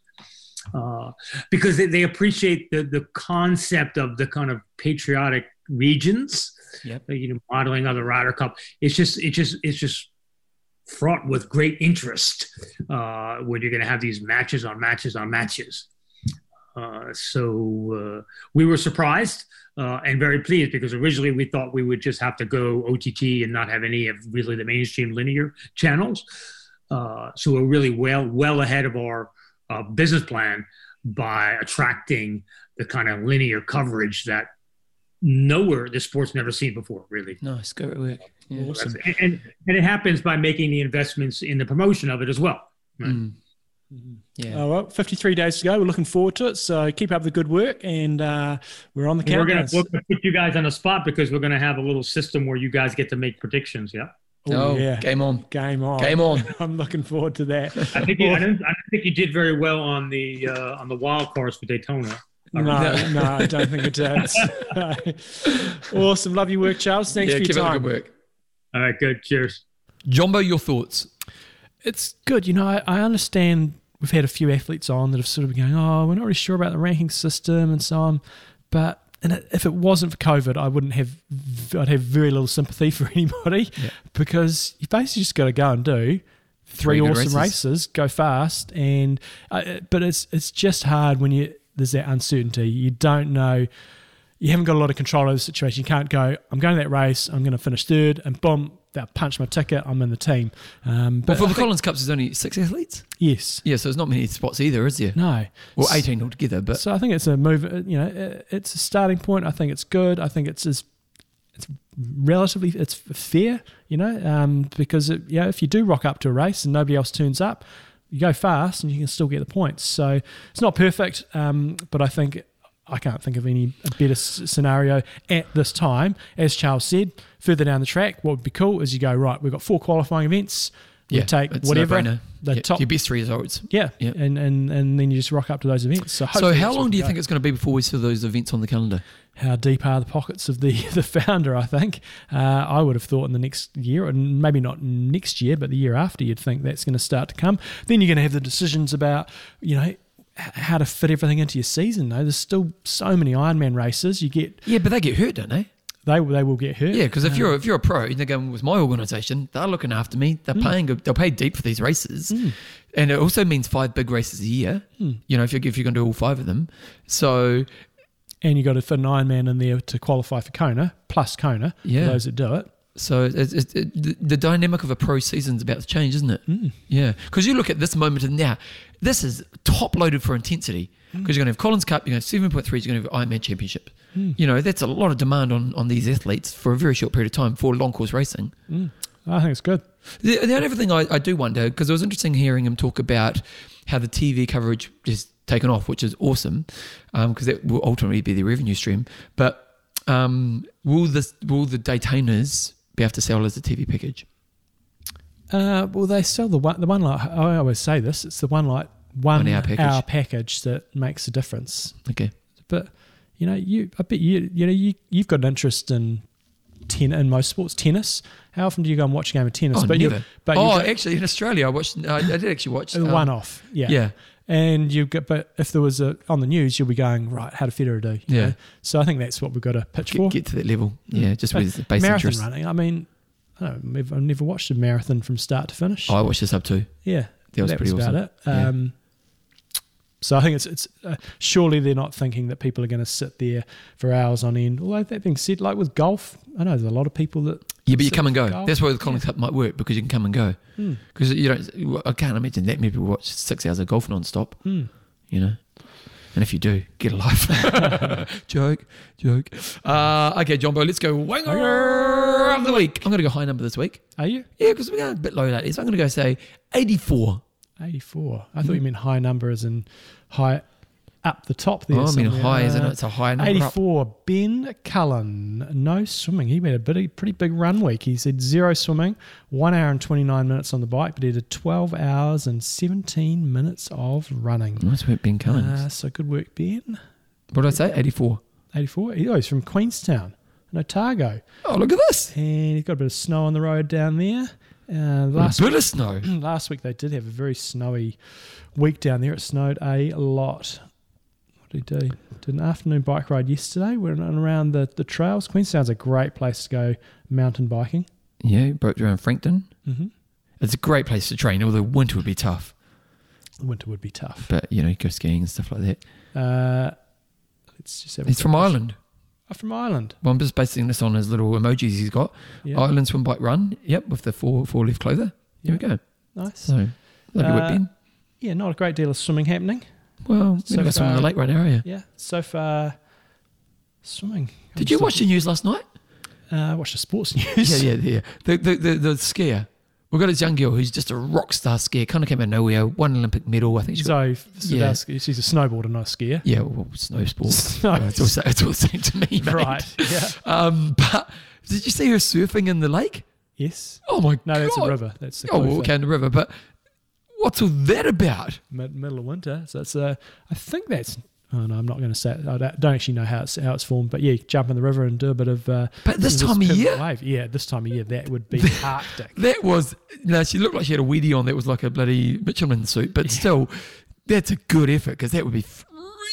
uh, because they, they appreciate the the concept of the kind of patriotic regions. Yep. You know, modeling on the Ryder Cup. It's just it's just it's just fraught with great interest uh, when you're going to have these matches on matches on matches. Uh, so uh, we were surprised uh, and very pleased because originally we thought we would just have to go OTT and not have any of really the mainstream linear channels. Uh, so we're really well well ahead of our uh, business plan by attracting the kind of linear coverage that nowhere the sport's never seen before. Really, nice, good work. Yeah. Awesome. And, and, and it happens by making the investments in the promotion of it as well. Right? Mm. Mm-hmm. Yeah. Oh, well, 53 days to go. We're looking forward to it. So keep up the good work, and uh, we're on the countdown. We're going to put you guys on the spot because we're going to have a little system where you guys get to make predictions. Yeah. Oh, oh yeah. Game on. Game on. Game on. I'm looking forward to that. I think you, I, didn't, I think you did very well on the uh, on the wild cards for Daytona. No, no, I don't think it does. awesome. Love your work, Charles. Thanks yeah, for your keep time. Up good work. All right, good. Cheers. Jumbo, your thoughts? It's good. You know, I, I understand we've had a few athletes on that have sort of been going, oh, we're not really sure about the ranking system and so on. But and if it wasn't for COVID, I wouldn't have, I'd have very little sympathy for anybody yeah. because you basically just got to go and do three, three awesome races. races. go fast, and uh, but it's it's just hard when you there's that uncertainty. You don't know. You haven't got a lot of control over the situation. You can't go. I'm going to that race. I'm going to finish third, and boom, they'll punch my ticket. I'm in the team. Um, but well, for the Collins Cups, there's only six athletes. Yes. Yeah, so there's not many spots either, is there? No. Well, 18 altogether. But so I think it's a move. Uh, you know, it's a starting point. I think it's good. I think it's as it's relatively it's fair. You know, um, because it, you know, if you do rock up to a race and nobody else turns up, you go fast and you can still get the points. So it's not perfect, um, but I think I can't think of any better s- scenario at this time. As Charles said, further down the track, what would be cool is you go right. We've got four qualifying events. We Yeah, take whatever no-brainer. the Yeah, top. your best three results. Yeah, Yeah. and and and then you just rock up to those events. So, So how long do you we think it's going to be before we see those events on the calendar? How deep are the pockets of the the founder? I think uh, I would have thought in the next year, and maybe not next year, but the year after, you'd think that's going to start to come. Then you're going to have the decisions about you know how to fit everything into your season. Though there's still so many Ironman races. You get Yeah, but they get hurt, don't they? they they will get hurt. Yeah, because if Uh, you're if you're a pro they're going with my organisation, they're looking after me. They're Mm. paying. They'll pay deep for these races, and it also means five big races a year. Mm. You know, if you're if you're going to do all five of them, so and you got to fit an Ironman in there to qualify for Kona plus Kona. Yeah. for those that do it. so it's, it's, it, the, the dynamic of a pro season is about to change, isn't it? Mm. Yeah, because you look at this moment and now, this is top loaded for intensity. Mm. Because you're going to have Collins Cup, you're going to have seven point three, you're going to have Ironman Championship. Mm. You know, that's a lot of demand on on these athletes for a very short period of time for long course racing. Mm. I think it's good. The, the only other thing I, I do wonder, because it was interesting hearing him talk about how the TV coverage is taken off, which is awesome, because that will ultimately be the revenue stream. But um, will this will the Daytonas be able to sell as a TV package? Uh, well, they sell the one. The one light. I always say this. It's the one light one, One hour hour, package. package. that makes a difference. Okay. But you know, you I bet you you know you you've got an interest in ten in most sports. Tennis. How often do you go and watch a game of tennis? Oh, but never. You, but oh, actually, in Australia, I watched. I, I did actually watch go, um, one off. Yeah. Yeah. And you get, but if there was a on the news, you'll be going right. How did Federer do? you Yeah. know? So I think that's what we've got to pitch for. Get, get to that level. Yeah, just with the base marathon interest. running. I mean, I don't know, I've never watched a marathon from start to finish. Oh, I watched this up too. Yeah, That was pretty about awesome. it. Yeah. Um, so I think it's it's uh, surely they're not thinking that people are going to sit there for hours on end. Although that being said, like with golf, I know there's a lot of people that Yeah, but you come and go. golf. That's why the Collins Cup might work because you can come and go. Hmm. Because you don't. I can't imagine that many people watch six hours of golf non-stop. Hmm. You know. And if you do, get a life. joke, joke. Uh, okay, Jumbo, let's go. Wanger of the week. I'm going to go high number this week. Are you Yeah, because we're going a bit low lately. So I'm going to go say 84. 84? I thought you meant high number as in high up the top there. oh, I mean high, isn't Uh, it? It's a high number. up. 84. Ben Cullen, no swimming. He made a pretty, pretty big run week. He said zero swimming, one hour and 29 minutes on the bike, but he did 12 hours and 17 minutes of running. Nice work, Ben Cullen. Uh, so good work, Ben. what did I say? 84. 84. Oh, he's from Queenstown, in Otago. Oh, look at this. And he's got a bit of snow on the road down there. Uh, last a bit of snow. last week they did have a very snowy week down there. It snowed a lot. Did do? Did an afternoon bike ride yesterday. We're around the, the trails. Queenstown's a great place to go mountain biking. Yeah, broke around Frankton. Mm-hmm. It's a great place to train, although winter would be tough. The winter would be tough. But, you know, you go skiing and stuff like that. Uh, let's just have a He's from quick- Ireland. Oh, from Ireland. Well, I'm just basing this on his little emojis he's got. Yeah, Ireland swim, bike, run. Yep, with the four four leaf clover. Here we go. nice. So, lovely work, Uh. Yeah, not a great deal of swimming happening. Well, so you're going to in the lake right now, are you? Yeah, so far swimming. I'm Did you watch the news last night? Uh, I watched the sports news. Yeah, yeah, yeah. The, the, the, the skier. We've got this young girl who's just a rock star skier, kind of came out of nowhere, won an Olympic medal. I think she got, So Yeah. She's a snowboarder, not a skier. yeah, well, snow sports. Snow- Uh, it's, all, it's all the same to me, mate. Right. Yeah. Um, but did you see her surfing in the lake? Yes. Oh my god! No, that's a river. That's the Oh, well, okay, in the river. But what's all that about? Mid, middle of winter. So it's uh, I think that's. Oh no, I'm not going to say. It. I don't actually know how it's how it's formed, but yeah, jump in the river and do a bit of. Uh, But this time of year, wave. Yeah, this time of year that would be Arctic. that was. No, she looked like she had a weedy on. That was like a bloody Michelin suit. But still, that's a good effort because that would be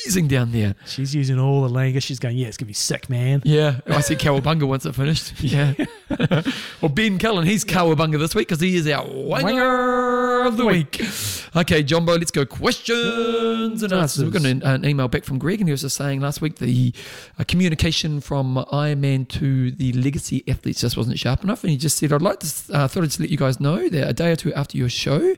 freezing down there. She's using all the language. She's going, yeah, it's gonna be sick, man. Yeah, I see Cowabunga once it finished. Yeah. well, Ben Cullen, he's Cowabunga this week because he is our wanger of the week. Okay, Jumbo, let's go questions and answers. We've got an, an email back from Greg, and he was just saying last week the uh, communication from Ironman to the legacy athletes just wasn't sharp enough, and he just said, "I'd like to uh, thought I'd just let you guys know that a day or two after your show."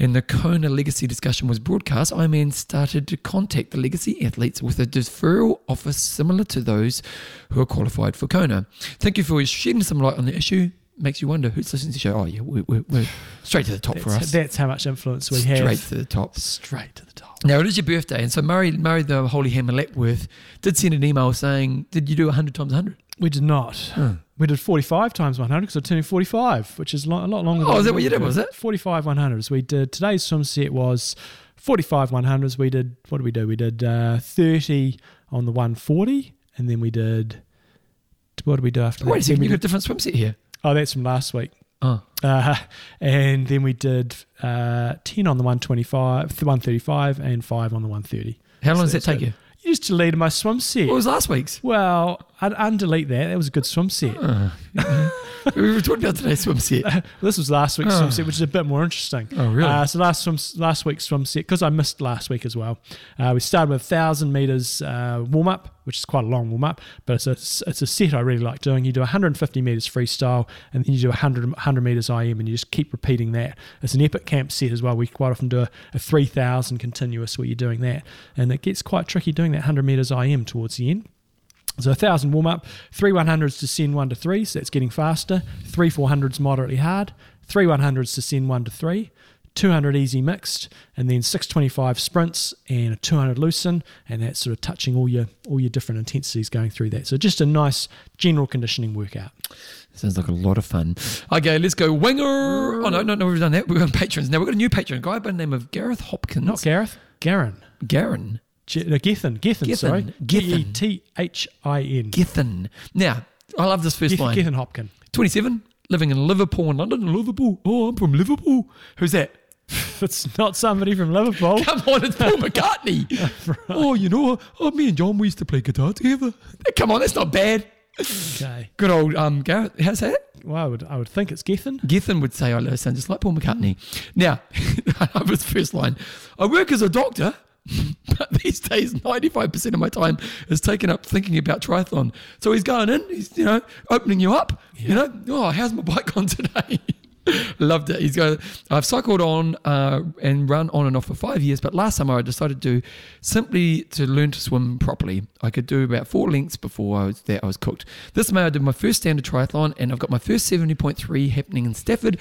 and the Kona legacy discussion was broadcast, Ironman started to contact the legacy athletes with a deferral offer similar to those who are qualified for Kona. Thank you for shedding some light on the issue. Makes you wonder who's listening to the show. Oh yeah, we're, we're, we're straight to the top for us. that's how much influence we straight have. Straight to the top. Straight to the top. Now it is your birthday, and so Murray, Murray the Holy Hammer Letworth did send an email saying, "Did you do hundred times hundred? We did not. We did 45 times 100 because I'm turning 45, which is lo- a lot longer. Oh, is that what you did, was it? 45 100s. We did today's swim set was 45 100s. We did what did we do? We did uh, 30 on the 140, and then we did. What did we do after that? Wait a second, we you got a different swim set here. Oh, that's from last week. Oh, Uh, and then we did uh, 10 on the 125, 135, and 5 on the 130. how long does that take so- you? You just deleted my swim set. What was last week's? well, I'd undelete that. That was a good swim set. We were talking about today's swim set. This was last week's Oh. swim set, which is a bit more interesting. Oh, really? Uh, so last swim, last week's swim set, because I missed last week as well. Uh, we started with thousand meters uh, warm up, which is quite a long warm up, but it's a it's a set I really like doing. You do 150 meters freestyle, and then you do 100 100 meters IM, and you just keep repeating that. It's an epic camp set as well. We quite often do a, a 3000 continuous where you're doing that, and it gets quite tricky doing that 100 meters IM towards the end. So 1,000 warm up, three 100s to send one to three, so that's getting faster. Three 400s moderately hard, three 100s to send one to three, 200 easy mixed, and then 625 sprints and a 200 loosen, and that's sort of touching all your all your different intensities going through that. So just a nice general conditioning workout. Sounds like a lot of fun. Okay, let's go winger. Oh no, no, no, we've done that. We've got patrons now. We've got a new patron, a guy by the name of Gareth Hopkins. Not Gareth, Garen. Garen. G- no, Gethin, Gethin, Gethin, sorry. G Gethin. E T H I N. Gethin. Now, I love this first line. Gethin Hopkin. 27, living in Liverpool and London. Liverpool. Oh, I'm from Liverpool. Who's that? It's not somebody from Liverpool. Come on, it's Paul McCartney. Oh, you know, oh, me and John, we used to play guitar together. Come on, that's not bad. Okay. Good old um, Gareth. How's that? Well, I would, I would think it's Gethin. Gethin would say, I sound just like Paul McCartney. Now, I love his first line. I work as a doctor, but these days, 95% of my time is taken up thinking about triathlon. So he's going in, he's, you know, opening you up, you know, oh, how's my bike gone today? Loved it. He's going. I've cycled on uh, and run on and off for five years, but last summer I decided to simply to learn to swim properly. I could do about four lengths before I was there. I was cooked. This May I did my first standard triathlon, and I've got my first seventy point three happening in Stafford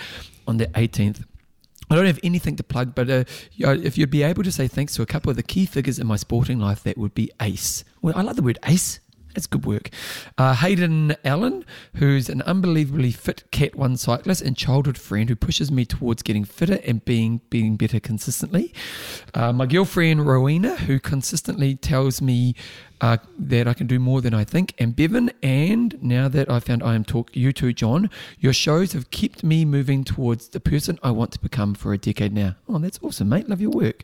on the eighteenth. I don't have anything to plug, but uh, if you'd be able to say thanks to a couple of the key figures in my sporting life, that would be Ace. Well, I like the word Ace. That's good work. Uh, Hayden Allen, who's an unbelievably fit Cat 1 cyclist and childhood friend who pushes me towards getting fitter and being being better consistently. Uh, my girlfriend Rowena, who consistently tells me uh, that I can do more than I think. And Bevan, and now that I found IMTalk, you too, John, your shows have kept me moving towards the person I want to become for a decade now. Oh, that's awesome, mate. Love your work.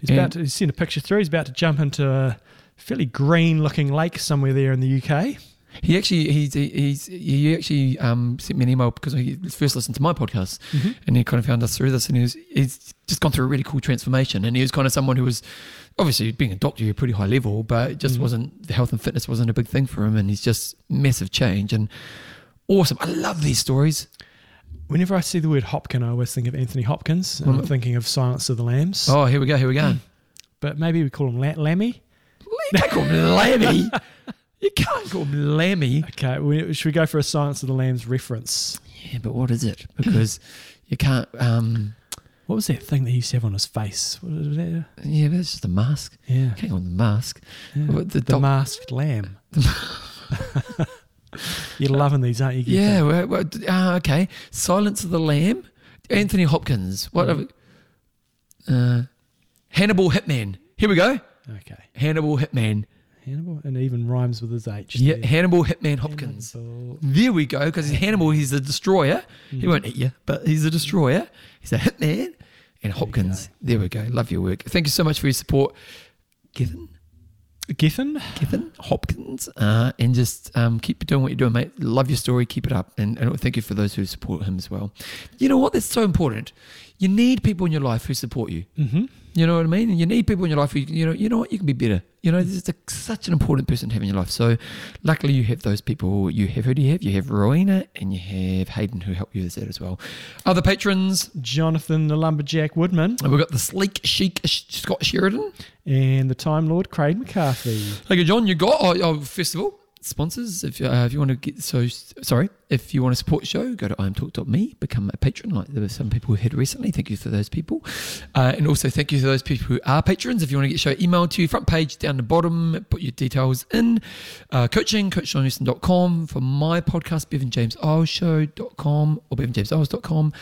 He's And- about to he's sent a picture through. He's about to jump into a fairly green looking lake somewhere there in the UK. He actually he's he's he actually um, sent me an email because he first listened to my podcast mm-hmm. and he kind of found us through this and he was he's just gone through a really cool transformation and he was kind of someone who was obviously being a doctor you're a pretty high level but it just mm-hmm. wasn't the health and fitness wasn't a big thing for him and he's just massive change and awesome I love these stories Whenever I see the word Hopkin, I always think of Anthony Hopkins. and I'm mm. thinking of Silence of the Lambs. oh here we go here we go But maybe we call him La- Lammy. You can't call him Lammy you can't call him Lammy Okay, we, should we go for a Silence of the Lambs reference? yeah but what is it because you can't um What was that thing that he used to have on his face? That? yeah but it's just a mask Yeah. can't go on the mask yeah. The, the doc- masked lamb. You're loving these, aren't you? Yeah, well, well, uh, okay. Silence of the Lamb. Anthony Hopkins. What? Mm. Uh, Hannibal Hitman. Here we go. Okay. Hannibal Hitman. Hannibal, and even rhymes with his H. Yeah, there. Hannibal Hitman Hopkins. Hannibal. There we go. Because Hannibal, he's a destroyer. Mm. He won't eat you, but he's a destroyer. He's a hitman. And Hopkins. There we go. Love your work. Thank you so much for your support, Given. Gethin? Kevin Hopkins, uh, and just um, keep doing what you're doing, mate. Love your story, keep it up, and, and thank you for those who support him as well. You know what? That's so important. You need people in your life who support you. Mm-hmm. You know what I mean? And you need people in your life who you know. You know what? You can be better. You know, this is a, such an important person to have in your life. So, luckily, you have those people. You have who do you have? You have Rowena and you have Hayden who help you with that as well. Other patrons. Jonathan the Lumberjack Woodman We've got the sleek chic Scott Sheridan. and the Time Lord Craig McCarthy. Okay, John, you got oh, oh festival. Sponsors. If uh, if you want to get so sorry, if you want to support the show, go to imtalk.me, become a patron. Like there were some people who had recently. Thank you for those people, uh, and also thank you to those people who are patrons. If you want to get show emailed to you, front page down the bottom, put your details in. Uh, coaching coachjohnhouston.com for my podcast, bevanjameseyles.show.com or bevanjameseyles.com.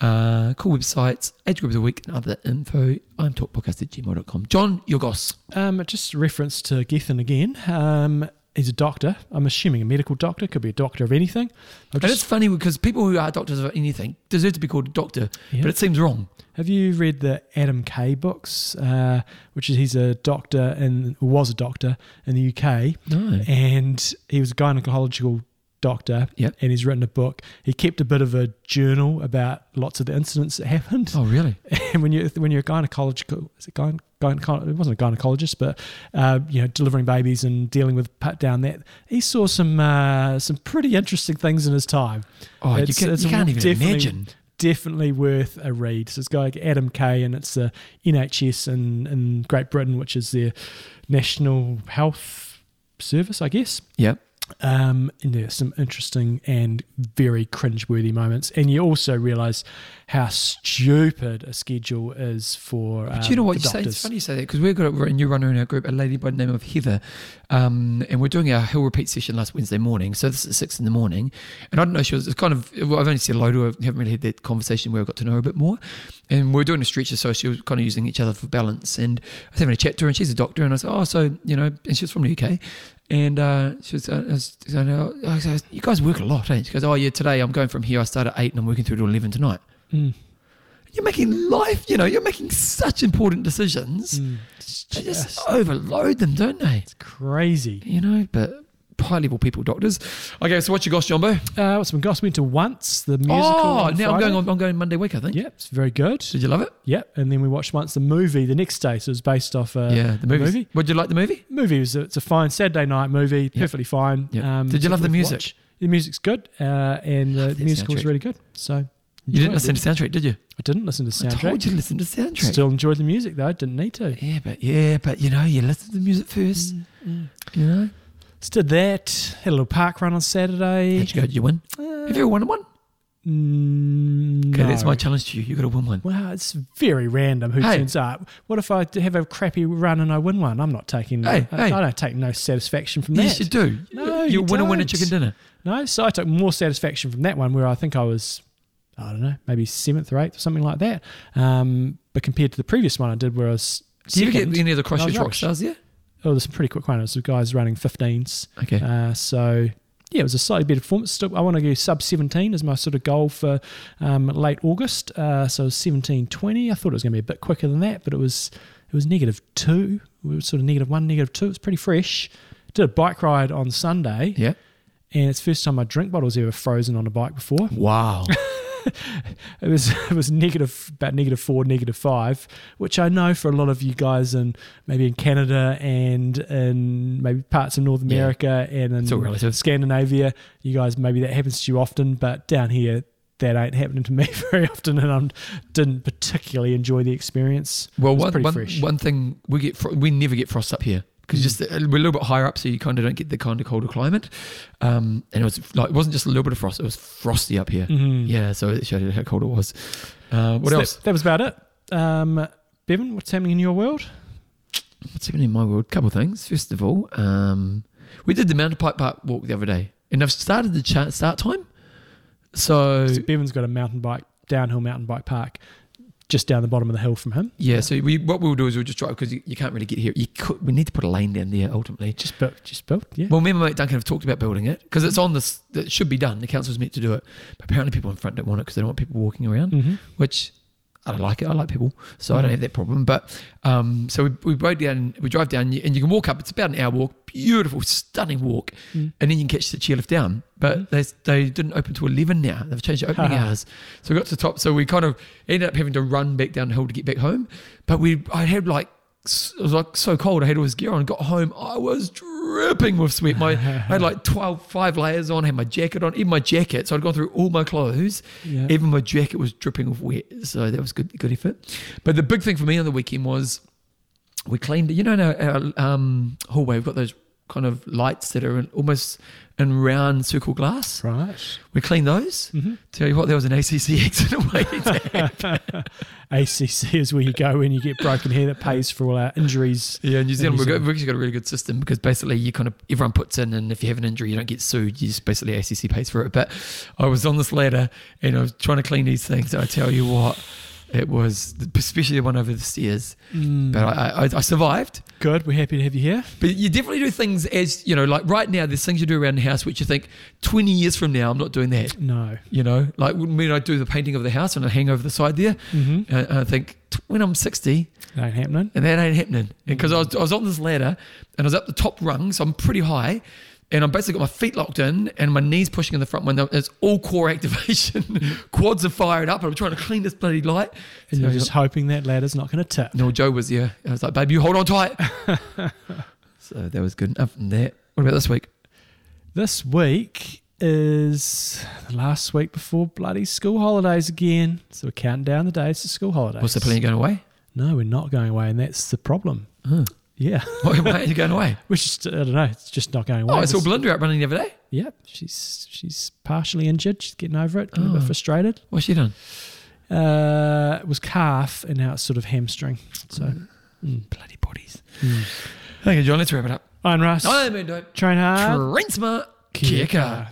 Uh, cool websites, age group of the week, and other info. imtalkpodcast at gmail.com. John, your goss. Um, just reference to Gethin again. Um, he's a doctor. I'm assuming a medical doctor. Could be a doctor of anything. I've And it's funny because people who are doctors of anything deserve to be called a doctor, Yeah. but it seems wrong. have you read the Adam Kay books? Uh, which is he's a doctor and was a doctor in the UK, No. and he was a gynecological doctor. Yep. And he's written a book. He kept a bit of a journal about lots of the incidents that happened. Oh, really? And when you when you're a gynecological, is it gyn, gyneco- it wasn't a gynecologist, but uh, you know, delivering babies and dealing with put down that he saw some uh, some pretty interesting things in his time. Oh, you, It's- can, it's you can't even definitely- imagine. Definitely worth a read. So it's guy like Adam Kay, and it's the NHS in, in Great Britain, which is their national health service, I guess. Yep. Um, and there's some interesting and very cringeworthy moments. And you also realise how stupid a schedule is for. Um, But you know what you say? It's funny you say that because we've got a new runner in our group, a lady by the name of Heather, um, and we're doing our hill repeat session last Wednesday morning. So this is at six in the morning, and I don't know. She was it's kind of. Well, I've only said hello to her. Haven't really had that conversation where I got to know her a bit more. And we're doing a stretcher, so she was kind of using each other for balance. And I was having a chat to her, and she's a doctor, and I said, "Oh, so you know," and she was from the UK. And uh, she was, uh, I was, I know, I was, you guys work a lot, eh? She goes, oh yeah, today I'm going from here. I start at eight and I'm working through to eleven tonight. Mm. You're making life, you know, you're making such important decisions. Mm. They just overload them, don't they? It's crazy. You know, but high level people, doctors. Okay, so what's your gosh, Jumbo? Uh, what's been gossip? Went to once the musical. oh, now I'm going on. I'm going Monday week, I think. Yeah, it's very good. Did you love it? Yeah, and then we watched once the movie the next day. So it was based off a yeah, the movie. movie. Would you like the movie? movie was it's a fine Saturday night movie, perfectly fine. Yeah. Um, Did you love the music? watch. The music's good, uh, and the that musical was really good. So You didn't listen to soundtrack, did you? I didn't listen to the I told you to listen to soundtrack. Still enjoyed the music though. I Didn't need to. Yeah, but yeah, but you know, you listen to the music first. Mm, You know. Just did that. Had a little park run on Saturday. How'd you go? Did you win? Uh, Have you ever won one? mm, Okay, that's my challenge to you. You've got to win one. Well, it's very random who Hey. turns up. What if I have a crappy run and I win one? I'm not taking. Hey, I, hey. I don't take no satisfaction from Yes, that. Yes, you do. No, you you win a winner don't. chicken dinner. No, so I took more satisfaction from that one where I think I was, I don't know, maybe seventh or eighth or something like that. Um, but compared to the previous one I did where I was Do you ever get any of the was Christchurch rock stars? Yeah. Oh, there's some pretty quick one. It was the guys running 15s. Okay. Uh, so yeah, it was a slightly better performance. Still, I want to go sub 17 as my sort of goal for um, late August. Uh, so 17:20. I thought it was going to be a bit quicker than that, but it was it was negative two. We were sort of negative one, negative two. It was pretty fresh. Did a bike ride on Sunday, yeah. and it's the first time my drink bottle's ever frozen on a bike before. Wow. It was it was negative about negative four, negative five, which I know for a lot of you guys in maybe in Canada and in maybe parts of North Yeah. America and in. Scandinavia, you guys maybe that happens to you often, but down here that ain't happening to me very often, and I didn't particularly enjoy the experience. Well, It was one, pretty one, fresh. one thing we get, fro- we never get frost up here because just uh, we're a little bit higher up, so you kind of don't get the kind of colder climate. Um, and it was like it wasn't just a little bit of frost; it was frosty up here. Mhm. Yeah, so it showed you how cold it was. Uh, what So else? That, that was about it. Um, Bevan, what's happening in your world? What's happening in my world? couple of things. First of all, um, we did the mountain bike park walk the other day, and I've started the start time. So Bevan's got a mountain bike, downhill mountain bike park, just down the bottom of the hill from him. yeah, so we what we'll do is we'll just drive because you, you can't really get here. You could, we need to put a lane down there ultimately. Just built, just built, yeah. Well, me and my mate Duncan have talked about building it because it's on this. It should be done. The council's meant to do it, but apparently people in front don't want it because they don't want people walking around. hmm Which I don't like it. I like people, so I don't Mm. have that problem. But um, so we, we rode down, we drive down, and you can walk up. It's about an hour walk, beautiful, stunning walk, Mm. and then you can catch the chairlift down. But Mhm. they they didn't open to eleven now. They've changed the opening hours, so we got to the top. So we kind of ended up having to run back down the hill to get back home. But we, I had like. It was like so cold. I had all this gear on. Got home, I was dripping with sweat. My I had like 12, five layers on. Had my jacket on, even my jacket. So I'd gone through all my clothes. Yeah. Even my jacket was dripping with wet, so that was good, good effort. But the big thing for me on the weekend was we cleaned. You know, in our, our um, hallway we've got those kind of lights that are in, almost in round circle glass. Right. We clean those. Mhm. Tell you what, there was an ACC accident waiting to. ACC is where you go when you get broken hair that pays for all our injuries. Yeah, New Zealand, we've, got, we've actually got a really good system because basically you kind of everyone puts in, and if you have an injury, you don't get sued. You just basically ACC pays for it. But I was on this ladder and I was trying to clean these things, and I tell you what, it was especially the one over the stairs. Mm. But I, I, I survived. Good. We're happy to have you here. But you definitely do things as you know, like right now, there's things you do around the house which you think 20 years from now, I'm not doing that. No. You know, like when I do the painting of the house and I hang over the side there, Mm-hmm. and I think when I'm 60, Ain't happening. and that ain't happening because I was, I was on this ladder and I was up the top rung, so I'm pretty high. And I'm basically got my feet locked in and my knees pushing in the front window. It's all core activation. Quads are fired up. And I'm trying to clean this bloody light. And So you're just hoping that ladder's not going to tip. no, Joe was there. I was like, babe, you hold on tight. so that was good enough from that. What about this week? This week is the last week before bloody school holidays again. So we're counting down the days to school holidays. What's the plan? Going away? No, we're not going away, and that's the problem. Huh. Yeah. Why, why are you going away? Just, I don't know, it's just not going away. Oh, I saw It's- Belinda out running the other day. Yep, she's she's partially injured. She's getting over it, getting a bit Oh. frustrated. What's she done? Uh, it was calf, and now it's sort of hamstring. So, mm. Bloody bodies. Okay, John, let's wrap it up. Iron Russ, I'm train hard. Train smart. Kaha. kaha.